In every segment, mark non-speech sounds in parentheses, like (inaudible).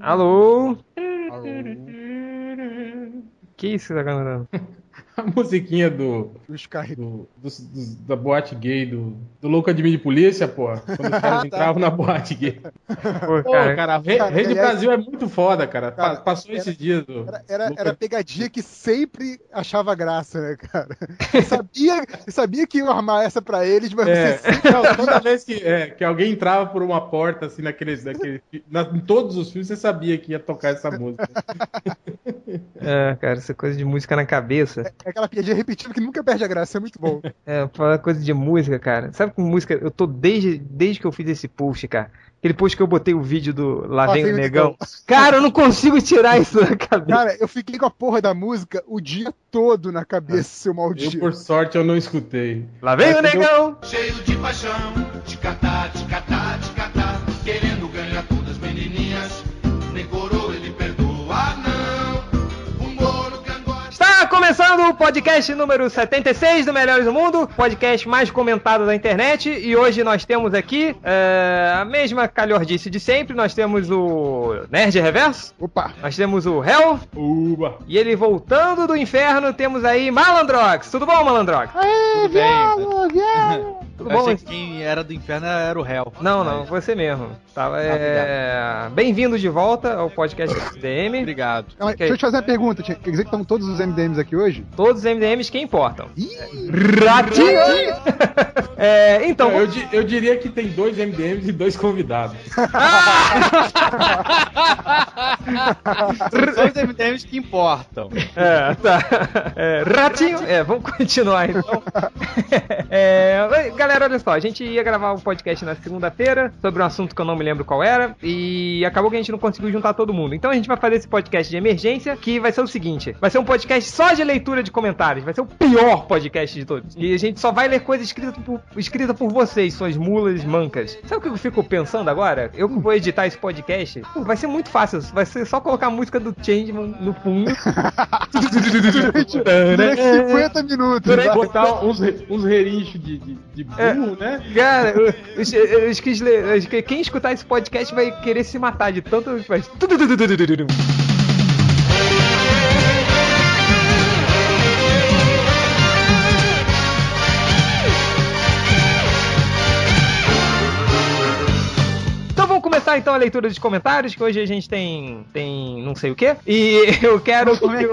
Alô? Alô? Que isso que tá cantando? (laughs) (laughs) A musiquinha do, Os carros. do, do- do- da boate gay, do, do Louco Admin de Polícia, pô. Quando os (laughs) caras entravam na boate gay. Pô, Pô, cara, cara, Rede aliás- Brasil é muito foda, cara. Cara, Passou era- esses dias do. Era, era, era pegadinha que sempre achava graça, né, cara? Você sabia, você sabia que iam armar essa pra eles, mas É, você sempre não, toda vez que, é, que alguém entrava por uma porta, assim, naqueles. naquele, na- em todos os filmes, você sabia que ia tocar essa música. (laughs) é, cara, essa coisa de música na cabeça. É aquela piadinha repetida que nunca perde a graça, é muito bom. É, falar coisa de música, cara. Sabe com música? Eu tô desde, desde que eu fiz esse post, cara. Aquele post que eu botei o vídeo do Lá Vem o o Negão. Cara, eu não consigo tirar isso da cabeça. Cara, eu fiquei com a porra da música o dia todo na cabeça, seu Eu, maldito. por sorte, eu não escutei. Lá vem o Mas eu- Negão! Cheio de paixão, ticatá, ticatá, ticatá, querendo começando o podcast número 76 do Melhores do Mundo, podcast mais comentado da internet. E hoje nós temos aqui é, a mesma calhordice de sempre. Nós temos o Nerd Reverso, Opa! nós temos o Hell, Uba! e ele voltando do inferno, temos aí Malandrox. Tudo bom, Malandrox? Aê, viado, viado! (laughs) Tudo Eu bom? achei que quem era do inferno era o réu. Não, não, você mesmo. Tava, é... Bem-vindo de volta ao podcast DM. Obrigado. Não, Ok. Deixa eu te fazer uma pergunta, quer dizer que estão todos os MDMs aqui hoje? Todos os MDMs que importam. Ih! Ratinho! É, então, eu, di- eu diria que tem dois MDMs e dois convidados. (laughs) São os MDMs que importam. É, tá. É, ratinho. É, vamos continuar então. É, galera, olha só, a gente ia gravar um podcast na segunda-feira sobre um assunto que eu não me lembro qual era e acabou que a gente não conseguiu juntar todo mundo. Então a gente vai fazer esse podcast de emergência que vai ser o seguinte: vai ser um podcast só de leitura de comentários, vai ser o pior podcast de todos. E a gente só vai ler coisa escrita por, escrita por vocês, suas mulas mancas. Sabe o que eu fico pensando agora? Eu que vou editar esse podcast, pô, vai ser muito fácil, vai ser só colocar a música do Changeman no fundo. (laughs) Durante 50 minutos. Durante botar uns, uns rerinchos de, de, de burro, né? Cara, Quem escutar esse podcast vai querer se matar de tanto. faz. Começar então a leitura dos comentários, que hoje a gente tem. tem não sei o que. E (laughs) eu quero. Como é que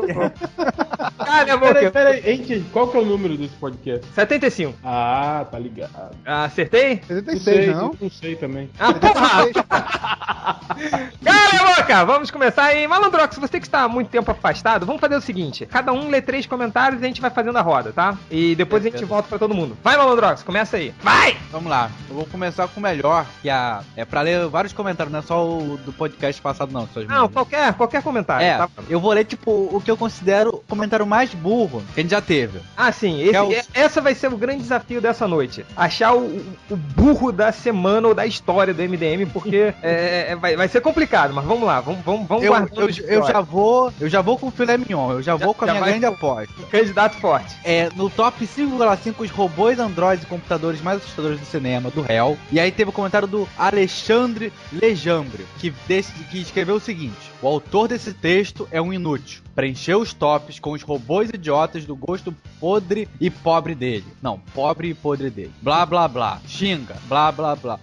Cala a Peraí, boca. peraí, gente, qual que é o número desse podcast? 75. Ah, tá ligado. Acertei? Não 76, sei, não? não sei também. Ah, porra! (laughs) Cala boca! Vamos começar aí. Malandrox, você que está há muito tempo afastado, vamos fazer o seguinte: cada um lê três comentários e a gente vai fazendo a roda, tá? E depois a gente volta pra todo mundo. Vai, Malandrox, começa aí. Vai! Vamos lá. Eu vou começar com o melhor, que a, é pra ler vários comentários, não é só o do podcast passado, não. Não, qualquer, qualquer comentário. É, tá? eu vou ler, tipo, o que eu considero comentário mais burro que a gente já teve. Ah, sim. esse- Que é o- Essa vai ser o grande desafio dessa noite. Achar o, o burro da semana ou da história do MDM, porque (laughs) é, é, vai, vai ser complicado, mas vamos lá, vamos, vamos, vamos Eu, guardando eu, eu já vou. Eu já vou com o filé mignon, eu já, Já- vou com a minha grande aposta. Candidato forte. É, no top 5,5 os robôs, androides e computadores mais assustadores do cinema, do réu. E aí teve o comentário do Alexandre Lejambre, que, desse, que escreveu o seguinte: O autor desse texto é um inútil. Preencheu os tops com os robôs idiotas do gosto podre e pobre dele. Não, pobre e podre dele. Blá blá blá. Xinga. Blá blá blá.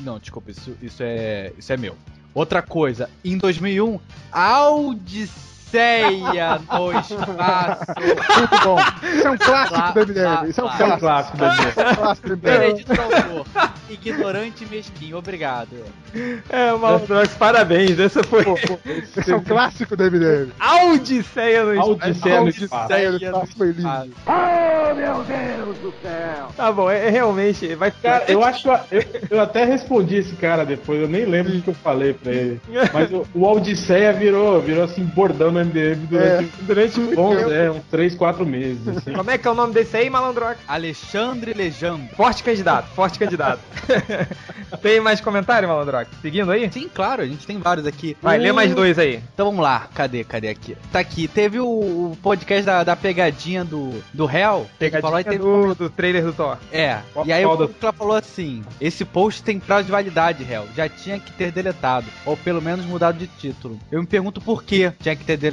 Não, desculpa, isso, isso é. Isso é meu. Outra coisa, em 2001, a Odisseia no espaço. Muito bom. Isso é um clássico Lá, do MDM. Isso é um lá. É um clássico. Isso é um clássico do MDM. Do autor. Ignorante e mesquinho. Obrigado. É, Malandrox, parabéns. Essa foi Pô, pô, Esse é um clássico do MDM. a Odisseia no espaço. Odisseia no espaço. Do espaço foi lindo. Tá bom, é, é realmente. Vai ficar. Cara, eu acho que eu, eu, eu até respondi esse cara depois, eu nem lembro o que eu falei pra ele. (laughs) Mas o, o Odisseia virou, virou assim, bordão no MDM durante, Durante muito bons, tempo. é, uns 3, 4 meses. Assim. Como é que é o nome desse aí, Malandrox? Alexandre Lejambre. Forte candidato, forte candidato. (laughs) Tem mais comentário, Malandrox? Seguindo aí? Sim, claro, a gente tem vários aqui. Vai, O- lê mais dois aí. Então vamos lá, cadê, cadê aqui? Tá aqui, teve o, o podcast da, da pegadinha do, do réu, Pegadinha falou teve do, do trailer do Thor. É, Qual- e aí o Kukla falou assim: esse post tem prazo de validade, réu. Já tinha que ter deletado. Ou pelo menos mudado de título. Eu me pergunto por que tinha que ter deletado.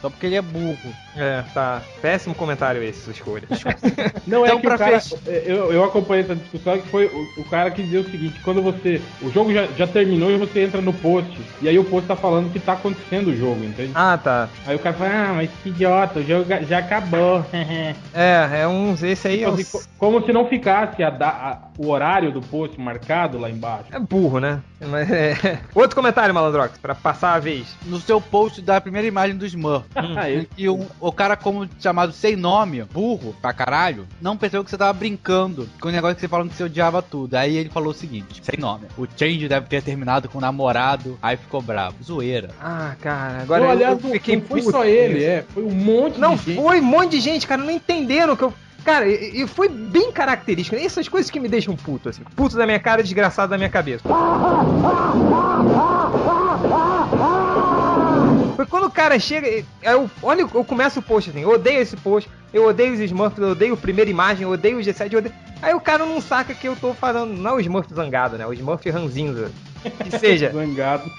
Só porque ele é burro. É, tá. Péssimo comentário esse, sua escolha. (laughs) Não, Então, é que o cara, fech- eu, eu acompanhei essa discussão que foi o, o cara que dizia o seguinte, quando você, o jogo já, já terminou e você entra no post, e aí o post tá falando que tá acontecendo o jogo, entende? ah, tá. Aí o cara fala, ah, mas que idiota, o jogo já acabou. (laughs) É, é uns. Esse aí é, Tipo uns, assim, co- como se não ficasse a a- o horário do post marcado lá embaixo. é burro, né? Mas, é... (laughs) Outro comentário, Malandrox, pra passar a vez. No seu post da primeira imagem do Smurf. Aí, (laughs) E um- o cara, como chamado sem nome, burro pra caralho, não percebeu que você tava brincando com o negócio que você falando que você odiava tudo. Aí ele falou o seguinte: sem nome. O Change deve ter terminado com o namorado. Aí ficou bravo. Zoeira. Ah, cara, agora não, eu- aliás, eu não, fiquei não foi só ele, isso. é, foi um monte Não, de gente. foi um monte de gente, cara, não entenderam que eu. Cara, e, e foi bem característico. Essas coisas que me deixam puto, assim. Puto da minha cara, desgraçado da minha cabeça. Foi quando o cara chega. Eu, olha, eu começo o post assim, eu odeio esse post, eu odeio os Smurfs, eu odeio a primeira imagem, eu odeio o G7, eu odeio... Aí o cara não saca que eu tô falando. Não é o Smurf zangado, né? O Smurf ranzinza. Que (laughs) seja, Zangado.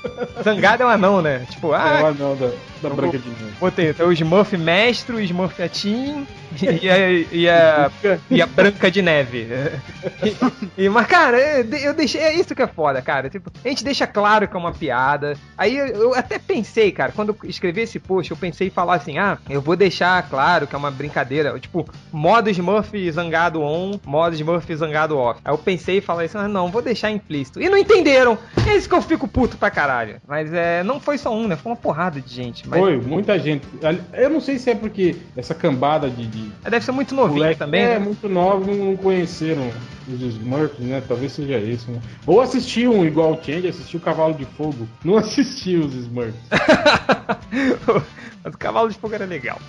zangado é um anão, né? Tipo, é ah, o anão da, da Branca de Neve. Botei, então o Smurf mestre, o Smurf atim e a, e a, e a Branca de Neve. (laughs) E, e- mas, cara, eu deixei. É isso que é foda, cara. Tipo, a gente deixa claro que é uma piada. Aí eu, eu até pensei, cara, quando eu escrevi esse post, eu pensei em falar assim: ah, eu vou deixar claro que é uma brincadeira. Tipo, modo Smurf zangado on, modo Smurf zangado off. Aí eu pensei em falar isso, ah, não, vou deixar implícito. E não entenderam. É isso que eu fico puto pra caralho. Mas é, não foi só um, né? Foi uma porrada de gente. Mas Foi, muita gente. Eu não sei se é porque essa cambada de, de deve ser muito novinho moleque também, é né? muito novo, não conheceram os Smurfs, né? Talvez seja isso, né? Ou assistiam igual o Change, assistiu Cavalo de Fogo. Não (laughs) assistiu os Smurfs. (laughs) Mas o cavalo de fogo era legal.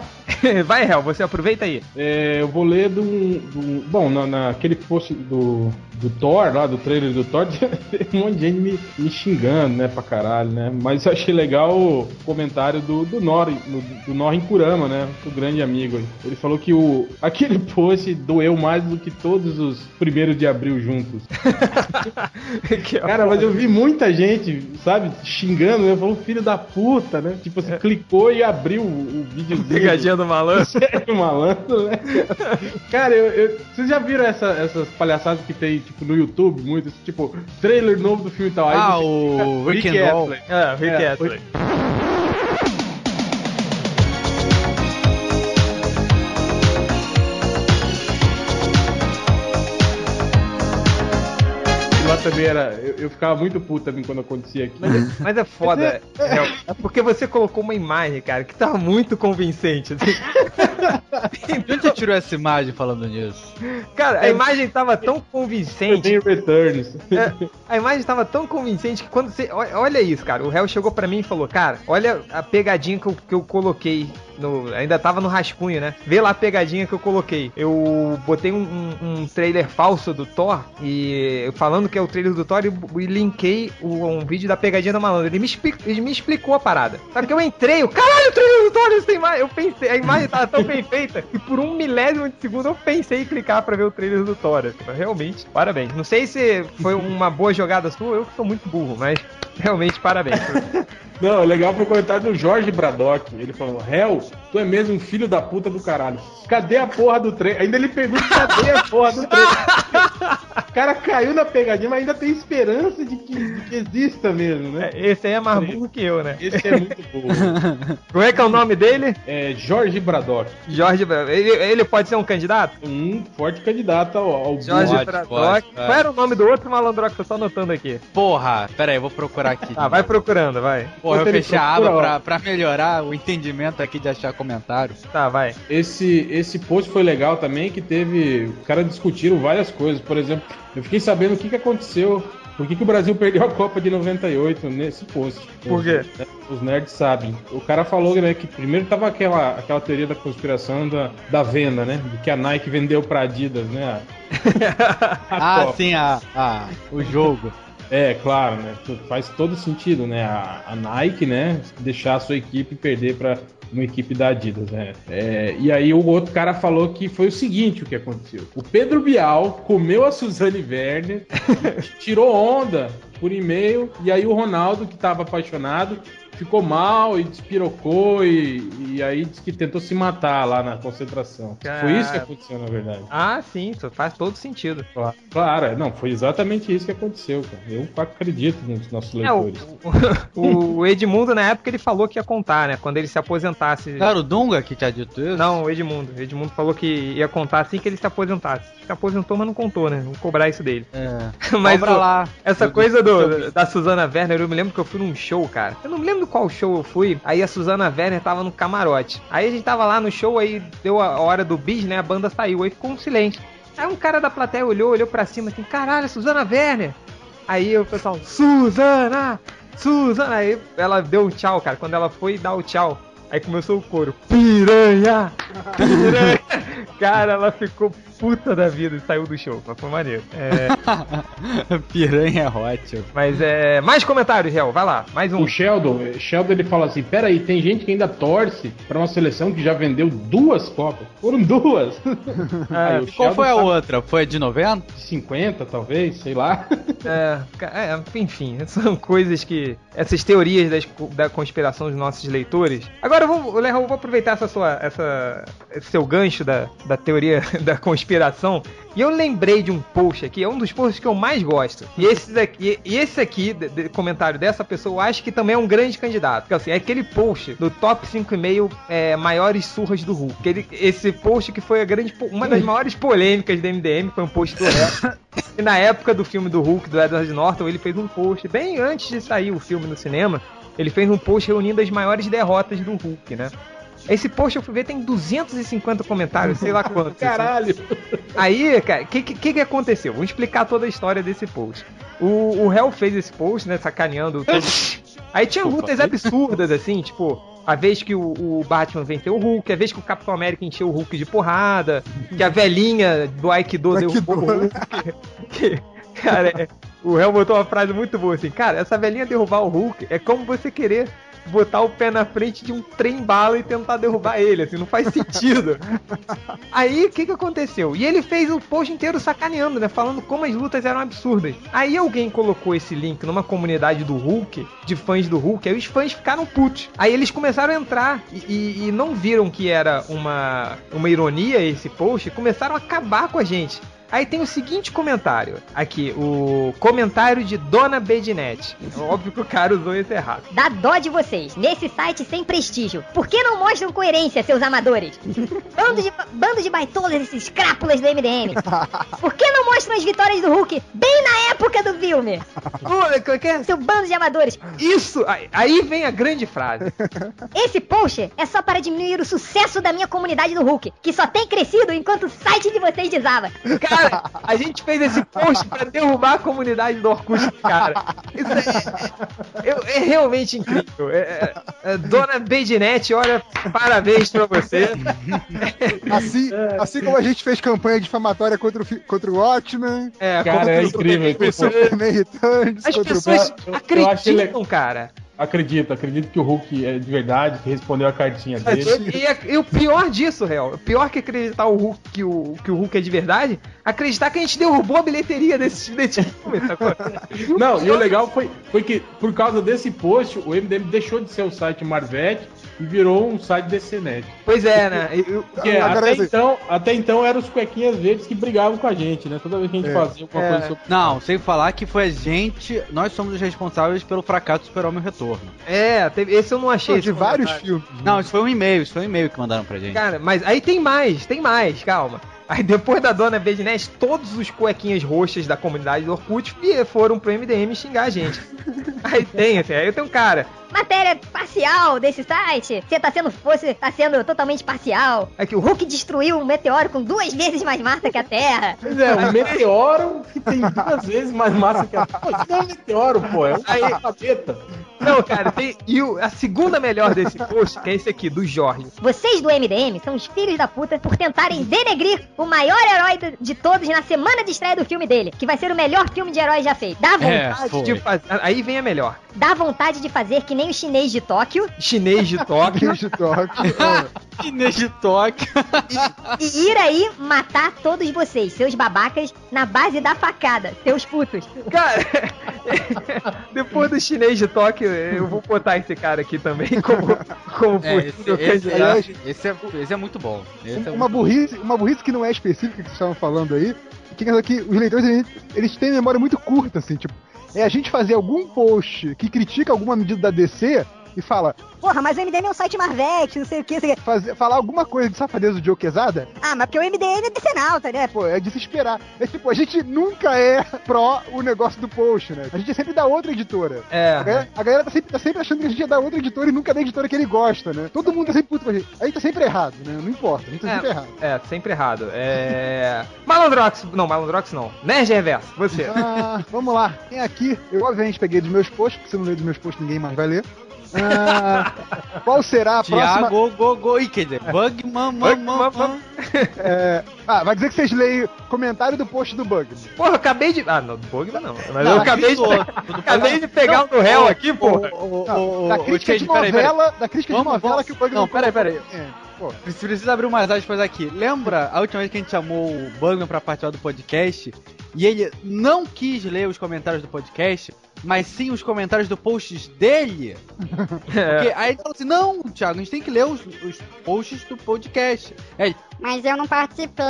(laughs) Vai, Hel, você aproveita aí. É, eu vou ler do. do- bom, na, naquele post do, do Thor, lá, do trailer do Thor, (laughs) tinha um monte de gente me, me xingando, né, pra caralho, né? Mas eu achei legal o comentário do, do Nor, do, do Nor em Kurama, né? O grande amigo. Ele falou que o, aquele post doeu mais do que todos os primeiros de abril juntos. É (laughs) Cara, mas eu vi muita gente, sabe, xingando, né? Falou filho da puta, né? Tipo assim, clicou e abriu o, o videozinho. Pegadinha do malandro. (laughs) Sério, malandro, né? Cara, eu, eu- vocês já viram essa- essas palhaçadas que tem, tipo, no YouTube, muito, tipo, trailer novo do filme e tal. Aí Ah, o fica, Rick and Roll. É, Rick É, Astley. Lá também era. Eu, eu ficava muito puto também quando acontecia aqui. Mas é foda, Hel. É porque você colocou uma imagem, cara, que tava muito convincente. assim. (laughs) De onde você tirou essa imagem falando nisso? Cara, a imagem tava tão Eu convincente. tenho Returns. É, a imagem estava tão convincente que quando você. Olha, isso, cara. O réu chegou pra mim e falou: Cara, olha a pegadinha que eu, que eu coloquei. No, ainda tava no rascunho, né? Vê lá a pegadinha que eu coloquei. Eu botei um, um- um trailer falso do Thor e falando que é o trailer do Thor e, e linkei o- um vídeo da pegadinha da malandra. Ele me, ele me explicou a parada. Sabe que eu entrei, o caralho, o trailer do Thor, isso tem imagem. Eu pensei, a imagem tava tão bem feita que por um milésimo de segundo eu pensei em clicar pra ver o trailer do Thor. Realmente, parabéns. Não sei se foi uma boa jogada sua, eu sou muito burro, mas realmente parabéns. (laughs) Não, legal foi o comentário do Jorge Bradock. Ele falou: Hell, tu é mesmo um filho da puta do caralho. Cadê a porra do trem? Ainda ele pergunta: cadê a porra do trem? o cara caiu na pegadinha, mas ainda tem esperança de que, de que exista mesmo, né? É, Esse aí é mais burro que eu, né? Esse é muito bom. (laughs) Como é que é o nome dele? É Jorge Bradock. Jorge Bra- ele, ele pode ser um candidato? Um forte candidato ao, ao Jorge Pode, Bradock. pode, Qual pode. era o nome do outro malandrox? Tô só anotando aqui. Porra, pera aí, eu vou procurar aqui. Tá, vai procurando, vai. Porra, eu fechei a aba pra, pra melhorar o entendimento aqui de achar comentário. Tá, vai. Esse, esse post foi legal também, que teve. Os caras discutiram várias coisas. Por exemplo, eu fiquei sabendo o que, que aconteceu. Por que, que o Brasil (laughs) perdeu a Copa de 98 nesse post? Por quê? Os, os nerds sabem. O cara falou né, que primeiro tava aquela, aquela teoria da conspiração da, da venda, né? De que a Nike vendeu pra Adidas, né? (laughs) Ah, Copa. sim, a, a, o jogo. É, claro, né? Faz todo sentido, né? A, a Nike, né? Deixar a sua equipe perder pra, Uma equipe da Adidas, né? É, e aí o outro cara falou que foi o seguinte o que aconteceu. O Pedro Bial comeu a Suzane Werner, (laughs) tirou onda por e-mail, e aí o Ronaldo, que tava apaixonado, ficou mal e despirocou e, e aí disse que tentou se matar lá na concentração. Foi isso que aconteceu, na verdade. Ah, sim, isso faz todo sentido. Claro, claro, é, não, foi exatamente isso que aconteceu, cara. Eu acredito nos nossos É, o, leitores. (laughs) o- o Edmundo, na época, ele falou que ia contar, né? Quando ele se aposentasse. Cara, o Dunga que tinha dito isso? Não, o Edmundo. O Edmundo falou que ia contar assim que ele se aposentasse. Se aposentou, mas não contou, né? Vamos cobrar isso dele. É. (laughs) Mas Cobra o- lá. Essa coisa do- do, da Suzana Werner, eu me lembro que eu fui num show, cara. Eu não me lembro qual show eu fui. Aí a Suzana Werner tava no camarote. Aí a gente tava lá no show, aí deu a hora do bis, né? A banda saiu, aí ficou um silêncio. Aí um cara da plateia olhou, olhou pra cima assim, caralho, Suzana Werner. Aí o pessoal, Suzana! Suzana! Aí ela deu um tchau, cara. Quando ela foi dar o tchau, aí começou o coro. Piranha! Piranha! (laughs) cara, ela ficou puta da vida e saiu do show. Mas foi maneiro. É, (laughs) Piranha é hot. mas é. Mais comentários, Réu. Vai lá, mais um. O Sheldon, Sheldon ele fala assim: peraí, tem gente que ainda torce pra uma seleção que já vendeu duas Copas. Foram duas. (laughs) Aí, o E qual foi a tá outra? Foi a de 90? 50, talvez, sei lá. É, é, enfim, são coisas que. Essas teorias das da conspiração dos nossos leitores. Agora, eu vou, Léo, eu vou aproveitar essa sua, essa, esse seu gancho da, da teoria (laughs) da conspiração. E eu lembrei de um post aqui, é um dos posts que eu mais gosto. E esse daqui, e esse aqui, de- de- comentário dessa pessoa, eu acho que também é um grande candidato. Porque assim, é aquele post do top 5,5 é, maiores surras do Hulk. Aquele, esse post que foi a grande, uma das maiores polêmicas do MDM, foi um post do Réu. E na época do filme do Hulk, do Edward Norton, ele fez um post, bem antes de sair o filme no cinema, ele fez um post reunindo as maiores derrotas do Hulk, né? Esse post eu fui ver, tem 250 comentários, sei lá (laughs) quantos. assim. Caralho. Aí, cara, o que, que, que aconteceu? Vou explicar toda a história desse post. O, o Hell fez esse post, né, sacaneando todo... (laughs) Aí tinha lutas absurdas, assim, tipo, a vez que o, o Batman venceu o Hulk, a vez que o Capitão América encheu o Hulk de porrada, que a velhinha do Aikido Do derrubou o Hulk. Que, cara, é- o Hell botou uma frase muito boa assim, cara, essa velhinha derrubar o Hulk é como você querer botar o pé na frente de um trem bala e tentar derrubar ele, assim, não faz sentido. (laughs) Aí, o que que aconteceu? E ele fez o post inteiro sacaneando, né? Falando como as lutas eram absurdas. Aí alguém colocou esse link numa comunidade do Hulk, de fãs do Hulk, aí os fãs ficaram putos. Aí eles começaram a entrar e, e- e não viram que era uma, uma ironia esse post e começaram a acabar com a gente. Aí tem o seguinte comentário. Aqui, o comentário de Dona Bednet. Óbvio que o cara usou esse errado. Dá dó de vocês, nesse site sem prestígio. Por que não mostram coerência, seus amadores? (laughs) Bando de, bando de baitolas, esses crápulas do MDM. Por que não mostram as vitórias do Hulk bem na época do filme? (laughs) Ô, que- é- Seu bando de amadores. Isso! Aí- Aí vem a grande frase. (laughs) Esse post é só para diminuir o sucesso da minha comunidade do Hulk, que só tem crescido enquanto o site de vocês desaba. Cara, a gente fez esse post pra derrubar a comunidade do Orkut, cara. Isso é, é- é realmente incrível. É- é- é, Dona Bednet, olha, parabéns pra você. Assim, assim como a gente fez campanha difamatória contra o, contra o Watchmen, É, Cara, como- é incrível. contra o Superman Returns, as contra o pessoas eu- eu acreditam, cara. Acredito, acredito que o Hulk é de verdade, que respondeu a cartinha dele. E, é- e o pior disso, réu, o pior que acreditar o Hulk, que, o, que o Hulk é de verdade, acreditar que a gente derrubou a bilheteria desse, desse filme, sacou? (laughs) Não, e o legal foi, foi que por causa desse post, o MDM deixou de ser o site Marvete e virou um site DCNet. Pois é, né? E- e- Agora, até então, até então eram os cuequinhas verdes que brigavam com a gente, né? Toda vez que a gente É. fazia alguma É. coisa sobre. Não, sem falar que foi a gente, nós somos os responsáveis pelo fracasso do Super-Homem Retorno. É, teve- esse eu não achei. Não, esse de vários filmes. Não, isso foi um e-mail, isso foi um e-mail que mandaram pra gente. Cara, mas aí tem mais, tem mais, calma. Aí depois da dona Bednet, todos os cuequinhas roxas da comunidade do Orkut foram pro MDM xingar a gente. (laughs) Aí tem, assim, aí tem um cara. Matéria parcial desse site. Você tá sendo, fosse, tá sendo totalmente parcial. Aqui, o O Hulk destruiu um meteoro com duas vezes mais massa que a Terra. Pois é, um meteoro que tem duas vezes mais massa que a. Pô, isso não é um meteoro, pô, é um Aí- capeta. Não, cara, tem. E o- a segunda melhor desse post, que é esse aqui, do Jorge. Vocês do MDM são os filhos da puta por tentarem denegrir o maior herói de todos na semana de estreia do filme dele, que vai ser o melhor filme de herói já feito. Dá É, vontade, foi. De faz- Aí vem a melhor. Dá vontade de fazer que nem o chinês de Tóquio Chinês de Tóquio. Beijo, toque. É. Chinês de toque. (laughs) e ir aí matar todos vocês, seus babacas, na base da facada, seus putos. Cara, (laughs) depois do chinês de Tóquio, eu vou botar esse cara aqui também como, como É, esse, esse, candidato. esse, é, esse é muito bom. Esse é Uma burrice, uma burrice que não é específica que vocês estavam falando aí, que é que os leitores eles, eles têm memória muito curta, assim, tipo, é a gente fazer algum post que critica alguma medida da DC e fala, Porra, mas o MDM é um site Marvete, não sei o que, não sei o que. fazer, falar alguma coisa de safadeza do Joe Quesada, Ah, mas porque o MDM é decenalta, né? pô, é de se esperar. É tipo, a gente nunca é pró o negócio do post, né? A gente é sempre da outra editora. A É. galera, a galera tá, sempre, tá sempre achando que a gente é da outra editora e nunca da editora que ele gosta, né? Todo mundo tá sempre puto com a gente. A gente tá sempre errado, né? Não importa, a gente tá É. sempre errado. É, sempre errado. É. (laughs) Malandrox. Não, Malandrox não. Nerd Reverso, você. Ah, vamos lá. Tem aqui, eu obviamente peguei dos meus posts, porque se eu não ler dos meus posts ninguém mais vai ler. Ah, qual será a próxima. Tiago, go, go, Ih, quer dizer, Bugman, man, man, man. man. É, ah, vai dizer que vocês leem comentário do post do Bug. Porra, eu acabei de. Ah, não, do Bugman não. Mas Não, eu acabei de, acabei de pegar um do réu aqui, porra. Ô, Não, ô, da crítica de Change, peraí, peraí. novela, da crítica de Vamos, novela vamos. que o Bug Não, peraí, colocou. peraí. É, pô, Precisa abrir umas aspas aqui. Lembra a última vez que a gente chamou o Bugman pra participar do podcast e ele não quis ler os comentários do podcast, mas sim os comentários do posts dele? (laughs) Porque aí ele falou assim: não, Thiago, a gente tem que ler os, os posts do podcast. Ele, Mas eu não participei.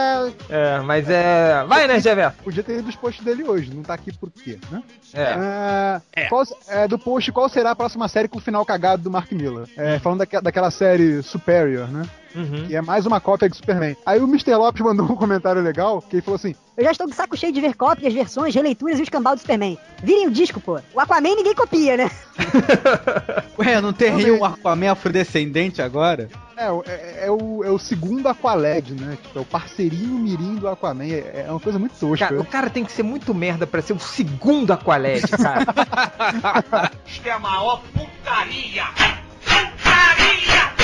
É, mas é. Vai, Nerd Reverso. podia ter ido dos posts dele hoje, não tá aqui por quê, né? É. Ah, qual- é, do post, qual será a próxima série com o final cagado do Mark Miller? É, falando daque- daquela série Superior, né? Uhum. Que é mais uma cópia de Superman. Aí o Mr. Lopes mandou um comentário legal, que ele falou assim: Eu já estou de saco cheio de ver cópias, versões, releituras e os cambal do Superman. Virem o disco, pô. O Aquaman ninguém copia, né? (laughs) Ué, não Também. um Aquaman afrodescendente agora? É, o- é, é o, é o segundo Aqualed, né? Tipo, é o parceirinho mirim do Aquaman. É, é uma coisa muito tosca. Cara, o cara tem que ser muito merda pra ser o segundo Aqualed, cara. (laughs) Isto é a maior putaria! Putaria! Putaria!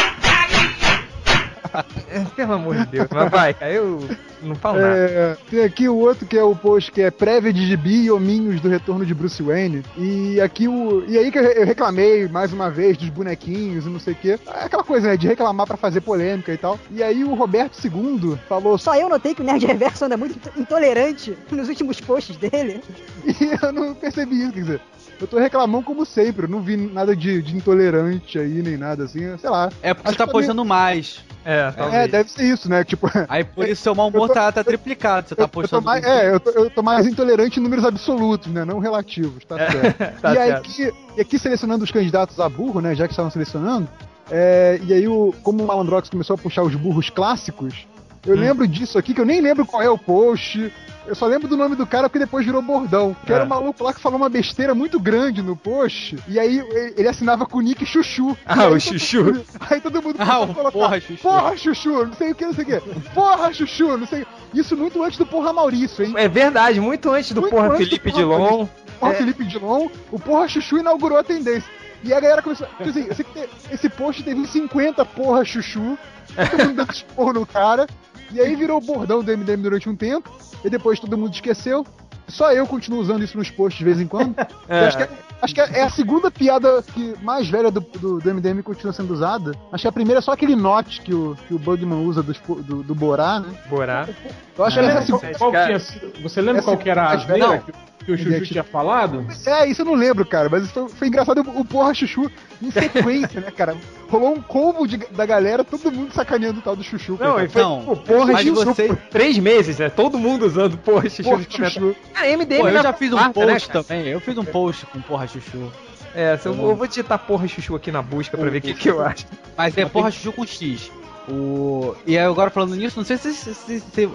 É, Pelo amor de Deus. Mas vai, eu não falo nada. É, tem aqui o outro que é o post que é prévia de gibi e hominhos do retorno de Bruce Wayne. E aqui o. E aí que eu reclamei mais uma vez dos bonequinhos e não sei o quê. É Aquela coisa, né? De reclamar pra fazer polêmica e tal. E aí o Roberto II falou Só eu notei que o Nerd Reverso anda muito intolerante nos últimos posts dele. (laughs) E eu não percebi isso, quer dizer. Eu tô reclamando como sempre, eu não vi nada de, de intolerante aí, nem nada assim, sei lá. É porque Acho você tá postando mais. É, É, talvez. deve ser isso, né? Tipo, Aí por isso seu mau humor tô- tá, tá triplicado. Você tá eu, eu tô postando. mais, é, eu tô, eu tô mais intolerante em números absolutos, né? Não relativos, tá certo. (laughs) Tá e, aí, certo. aqui, e aqui selecionando os candidatos a burro, né? Já que estavam selecionando. é, e aí, o, como o Malandrox começou a puxar os burros clássicos, eu Hum. lembro disso aqui, que eu nem lembro qual é o post. Eu só lembro do nome do cara porque depois virou bordão. Que era É. um maluco lá que falou uma besteira muito grande no post. E aí ele- assinava com o nick Chuchu. (laughs) Ah, o Chuchu. mundo- Aí todo mundo Ah, colocar, porra, Chuchu. Porra, Chuchu, não sei o que, não sei o que. Porra, Chuchu, não sei. Isso muito antes do Porra Maurício, hein? É verdade, muito antes do Muito porra antes do Felipe porra Dilon. Porra É. Felipe Dilon, o Porra Chuchu inaugurou a tendência. E a galera começou. Tipo assim, (laughs) esse post teve 50 Porra Chuchu, todo (laughs) mundo dando no cara. E aí virou o bordão do MDM durante um tempo, e depois todo mundo esqueceu. Só eu continuo usando isso nos posts de vez em quando. É. (laughs) acho que, é, acho que é a segunda piada que mais velha do, do, do MDM que continua sendo usada. Acho que a primeira é só aquele note que o, que o Bugman usa po- do, do Borá, né? Borá. Eu acho que Você essa lembra segunda. qual, tinha sido- você lembra Essa- qual que era a Não. asneira que, que o Chuchu tinha falado? É, isso eu não lembro, cara, mas foi, foi engraçado o, porra chuchu em sequência, né, cara? Rolou um combo de- da galera, todo mundo sacaneando o tal do chuchu. Não, e foi Não, pô, porra mas Chuchu você- três meses, né? Todo mundo usando porra Chuchu. porra chuchu. Cara, MDM Pô, eu já fiz um né, post cara? também. Eu fiz um post com porra chuchu. É, eu, eu vou digitar porra Chuchu aqui na busca pra ver o que, que eu acho. Mas é porra chuchu com X. O... E aí agora falando nisso, não sei se, se- se- se-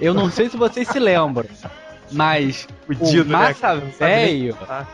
Eu não sei se vocês se lembram. Mas o né, Massa nem Velho. falar.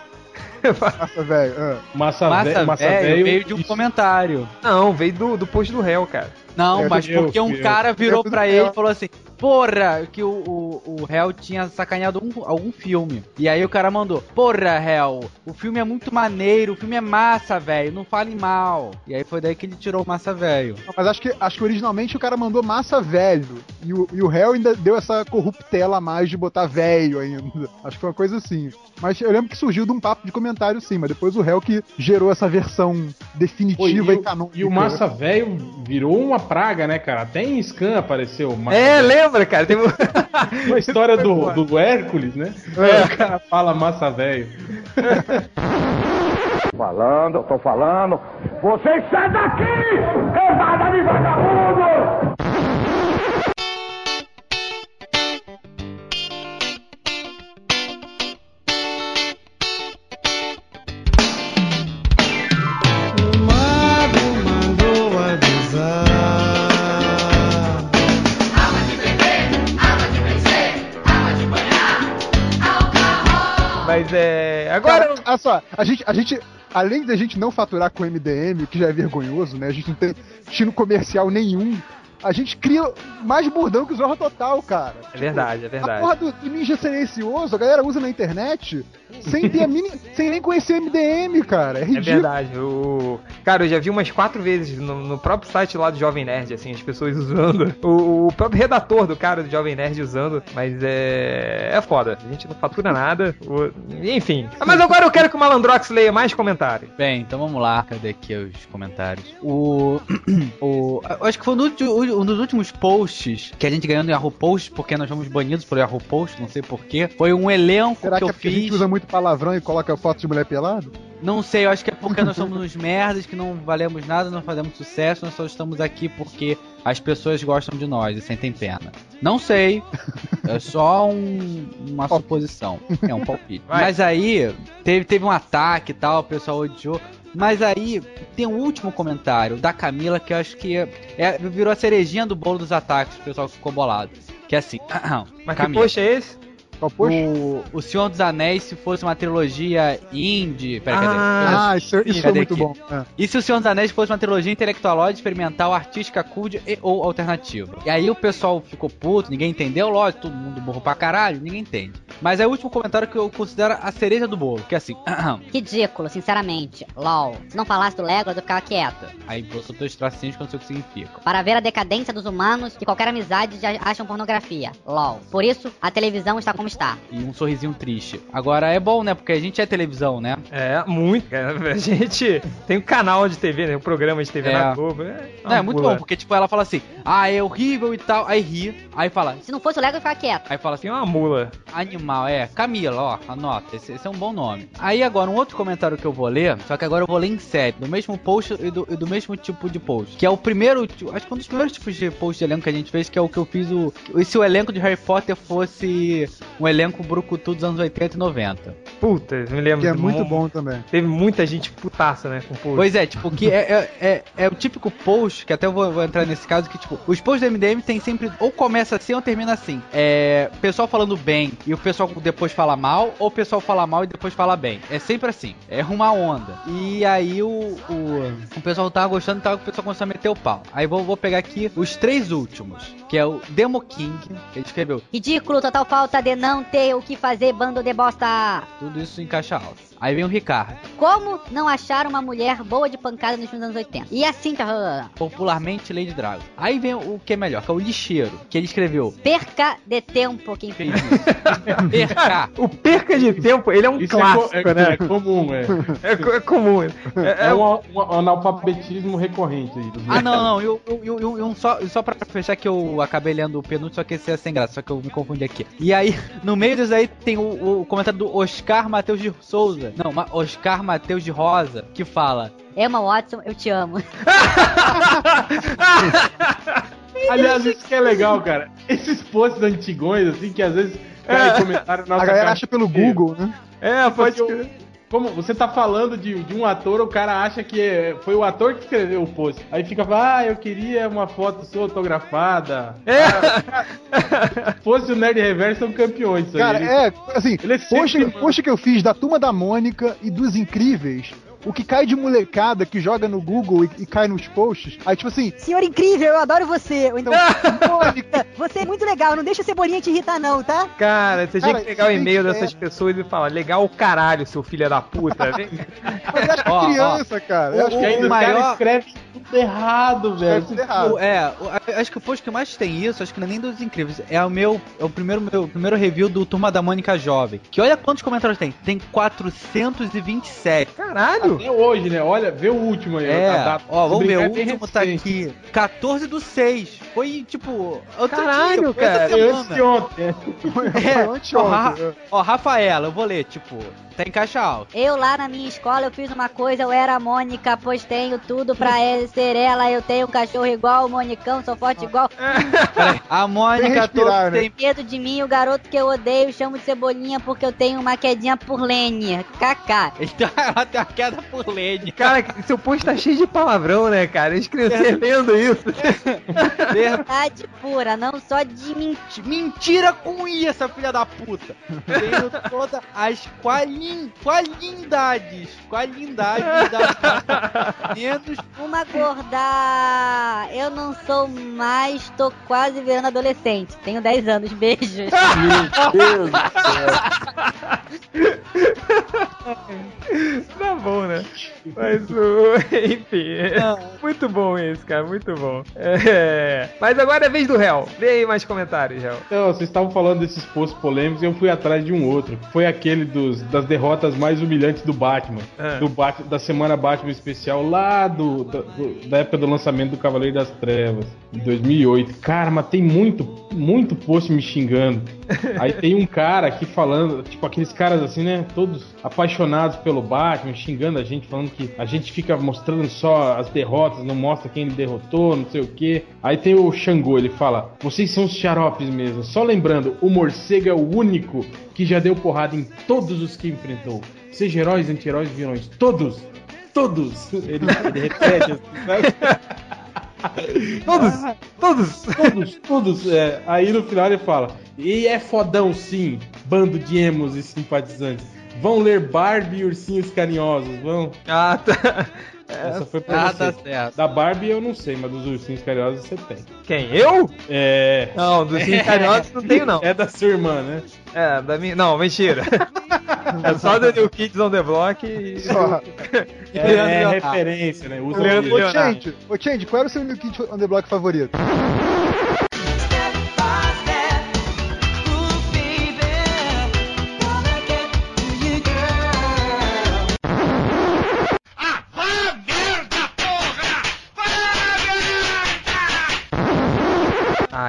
Nossa, velho. ah. Massa, Massa, velho, massa veio de um isso. comentário. Não, veio do, do post do réu, cara. Não, É, mas eu porque um eu. cara virou pra fui ele e falou assim: porra, que o, o, o réu tinha sacaneado um- algum filme. E aí o cara mandou, porra, réu, o filme é muito maneiro, o filme é massa, velho, não fale mal. E aí foi daí que ele tirou o massa velho. Mas acho que, acho que originalmente o cara mandou massa velho. E o, e o réu ainda deu essa corruptela a mais de botar velho ainda. (laughs) Acho que foi uma coisa assim. Mas eu lembro que surgiu de um papo de comentário sim, mas depois o réu que gerou essa versão Pô, definitiva e, e, o- canônica. e o Massa Velho virou uma praga, né, cara? Até em Scan apareceu Massa É, Velho. Lembra, cara? Tem um- (laughs) Uma história do, do Hércules, né? É. O cara fala Massa Velho. Falando, tô falando. Vocês saem daqui! Cambada de vagabundo! Agora. Olha só, a gente, a gente, além da gente não faturar com MDM, o que já é vergonhoso, né? A gente não tem destino comercial nenhum. A gente cria mais bordão que o Zorra Total, cara. É verdade, é A verdade. porra do, do Ninja Silencioso, a galera usa na internet sem ter a mini, (laughs) sem nem conhecer MDM, cara. É É ridículo. verdade. O... Cara, eu já vi umas quatro vezes no, no próprio site lá do Jovem Nerd, assim, as pessoas usando. (laughs) O, o próprio redator do cara do Jovem Nerd usando. Mas é. É foda. A gente não fatura nada. O- Enfim. Mas agora eu quero que o Malandrox leia mais comentários. Bem, então vamos lá. Cadê aqui os comentários? O. (clears throat) o eu acho que foi um dos, um dos últimos posts que a gente ganhou no Yahoo Post, porque nós fomos banidos pelo Yahoo Post, não sei porquê. Foi um elenco Será que que, eu é porque a fiz. gente usa muito palavrão e coloca foto de mulher pelada? Não sei, eu acho que é porque nós (laughs) somos uns merdas que não valemos nada, não fazemos sucesso, nós só estamos aqui porque as pessoas gostam de nós e sentem pena. Não sei, (laughs) é só um- uma suposição, é um palpite. Vai. Mas aí, teve, teve um ataque e tal, o pessoal odiou. Mas aí, tem um último comentário da Camila que eu acho que é, virou a cerejinha do bolo dos ataques, o pessoal ficou bolado. Que é assim, (clears throat) Mas que Camila. post é esse? Qual post? O, o Senhor dos Anéis, se fosse uma trilogia indie. Pera, cadê? Ah, Ah, isso, isso foi cadê muito aqui? bom. É. E se o Senhor dos Anéis fosse uma trilogia intelectualóide, experimental, artística, cult e ou alternativa? E aí o pessoal ficou puto, ninguém entendeu, lógico, todo mundo burro pra caralho, ninguém entende. Mas é o último comentário que eu considero a cereja do bolo, que é assim. (clears throat) Ridículo, sinceramente. LOL. Se não falasse do Legolas, eu ficava quieto. aí você dois tracinhos que eu não sei o que significa. Para ver a decadência dos humanos e qualquer amizade já acham pornografia. LOL. Por isso, a televisão está como está. E um sorrisinho triste. Agora é bom, né? Porque a gente é televisão, né? É, muito, cara. (laughs) A gente tem um canal de TV, né? Um programa de TV É. na Globo. É, Não, é muito bom, porque tipo, ela fala assim, ah, é horrível e tal, aí ri, aí fala, Se não fosse o Legolas, eu ficava quieto. aí fala assim, Tem uma mula. Animal, é. Camila, ó, anota. Esse, esse é um bom nome. Aí agora, um outro comentário que eu vou ler, só que agora eu vou ler em série, do mesmo post e do, e do mesmo tipo de post. Que é o primeiro, ti- acho que um dos primeiros tipos de post de elenco que a gente fez, que é o que eu fiz o. E se o elenco de Harry Potter fosse um elenco brucutu dos anos 80 e 90. Puta, eu me lembro. Que é muito bom também. Teve muita gente putaça, né? Com post. Pois é, tipo, que é, é, é, é o típico post, que até eu vou, vou entrar nesse caso, que tipo, os posts do MDM tem sempre, ou começa assim ou termina assim. É, pessoal falando bem e o pessoal depois fala mal, ou o pessoal fala mal e depois fala bem. É sempre assim, é uma onda. E aí o, o, o pessoal tava gostando e tal, o pessoal começou a meter o pau. Aí vou, vou pegar aqui os três últimos, que é o Demo King, que ele escreveu Ridículo, total falta de não ter o que fazer, bando de bosta. tudo isso em caixa alta. Aí vem o Ricardo, Como não achar uma mulher boa de pancada nos anos 80? E assim, tá... popularmente Lady Dragon. Aí vem o que é melhor, que é o Lixeiro, que ele escreveu Perca de tempo quem fez. isso. (laughs) Perca. O perca de tempo, ele é um Isso é, clássico, co- é- né? é comum, é. (laughs) É, é comum. É, É, é- um, um analfabetismo recorrente aí. dos Ah, não, não, eu, eu, eu, eu- eu só, só pra fechar que eu acabei lendo o penúltimo, só que esse é sem graça, só que eu me confundi aqui. E aí, no meio disso aí tem o, o comentário do Oscar Matheus de Souza, não, Oscar Matheus de Rosa, que fala, Emma Watson, eu te amo. (laughs) Aliás, isso que é legal, cara. Esses posts antigões, assim, que às vezes cai comentário na A galera cara. acha pelo Google, né? é, pode Porque eu- Como você tá falando de, de um ator, o cara acha que é- foi o ator que escreveu o post. Aí fica ah, eu queria uma foto sua autografada. É. Ah, post do Nerd Reverso são campeões. Cara, aí. é, assim, Ele é post, sempre- post que eu fiz da Turma da Mônica e dos Incríveis o que cai de molecada que joga no Google e, e cai nos posts. Aí, tipo assim, Senhor incrível, eu adoro você. Ou então, Mônica, você é muito legal, não deixa a cebolinha te irritar não, tá? Cara, você tinha que pegar o gente, e-mail é- dessas pessoas e falar, legal o caralho, seu filho da puta. (laughs) Vem- mas eu acho que Ó, ó. é criança, cara. Eu acho O- que é ainda o cara maior- escreve tudo errado, velho. tudo errado. O- é, acho que o post que mais tem isso, acho que não é nem dos incríveis, é o meu, é o primeiro, meu, primeiro review do Turma da Mônica Jovem. Que olha quantos comentários tem. Tem 427. Caralho! Até hoje, né? Olha, vê o último aí. É, a data. ó, vamos ver, o último tá aqui. 14 do 6. Foi, tipo, outro Caralho, dia, cara. Foi antes de semana. ontem. (laughs) É, Foi anteontem, ó, né? ó, Rafaela, eu vou ler, tipo, tá em caixa alta. Eu lá na minha escola eu fiz uma coisa, eu era a Mônica, pois tenho tudo pra (laughs) ele ser ela. Eu tenho um cachorro igual o Monicão, sou forte igual. (laughs) A Mônica toda né? tem Medo de mim, o garoto que eu odeio, chamo de Cebolinha porque eu tenho uma quedinha por Lênia. Kaká. Então ela tem uma queda por Lene. Cara, seu post tá cheio de palavrão, né, cara? Crianças lendo isso. (laughs) Verdade pura, não só de mentira. Mentira com I, essa filha da puta. Tenho todas as qualin, qualidades. Qualidades da menos Uma gorda. Eu não sou mais, tô quase virando adolescente. Tenho 10 anos, beijos. Meu Deus do Tá bom, né? Mas o. (laughs) Enfim. é Muito bom esse, cara, muito bom. É... Mas agora é vez do réu. Lê aí mais comentários, réu. Então, vocês estavam falando desses posts polêmicos e eu fui atrás de um outro. Foi aquele dos, das derrotas mais humilhantes do Batman. Ah. Do Bat, da semana Batman especial lá do, da- do- da época do lançamento do Cavaleiro das Trevas, de 2008. Cara, mas tem muito, muito post me xingando. Aí tem um cara aqui falando, tipo aqueles caras assim, né? Todos apaixonados pelo Batman, xingando a gente, falando que a gente fica mostrando só as derrotas, não mostra quem ele derrotou, não sei o que. Aí tem o Xangô, ele fala: Vocês são os xaropes mesmo. Só lembrando, o morcego é o único que já deu porrada em todos os que enfrentou. Seja heróis, anti-heróis, vilões. Todos! Todos! Ele, ele repete assim? (laughs) (laughs) Todos! Todos! Todos, (laughs) todos. É. Aí no final ele fala: E é fodão sim, bando de emos e simpatizantes. Vão ler Barbie e ursinhos carinhosos, vão. Ah, tá. Essa foi pra Ah, tá você. certo. Da Barbie eu não sei, mas dos ursinhos carinhosos você tem. Quem? Eu? É. Não, dos (laughs) carinhosos não tenho, não. É da sua irmã, né? É, da minha. Não, mentira. É só (laughs) do New Kids on the Block e. Só. (laughs) e É, é referência, né? Usa o-. Change, ô, Change, qual era o seu New Kid on the Block favorito?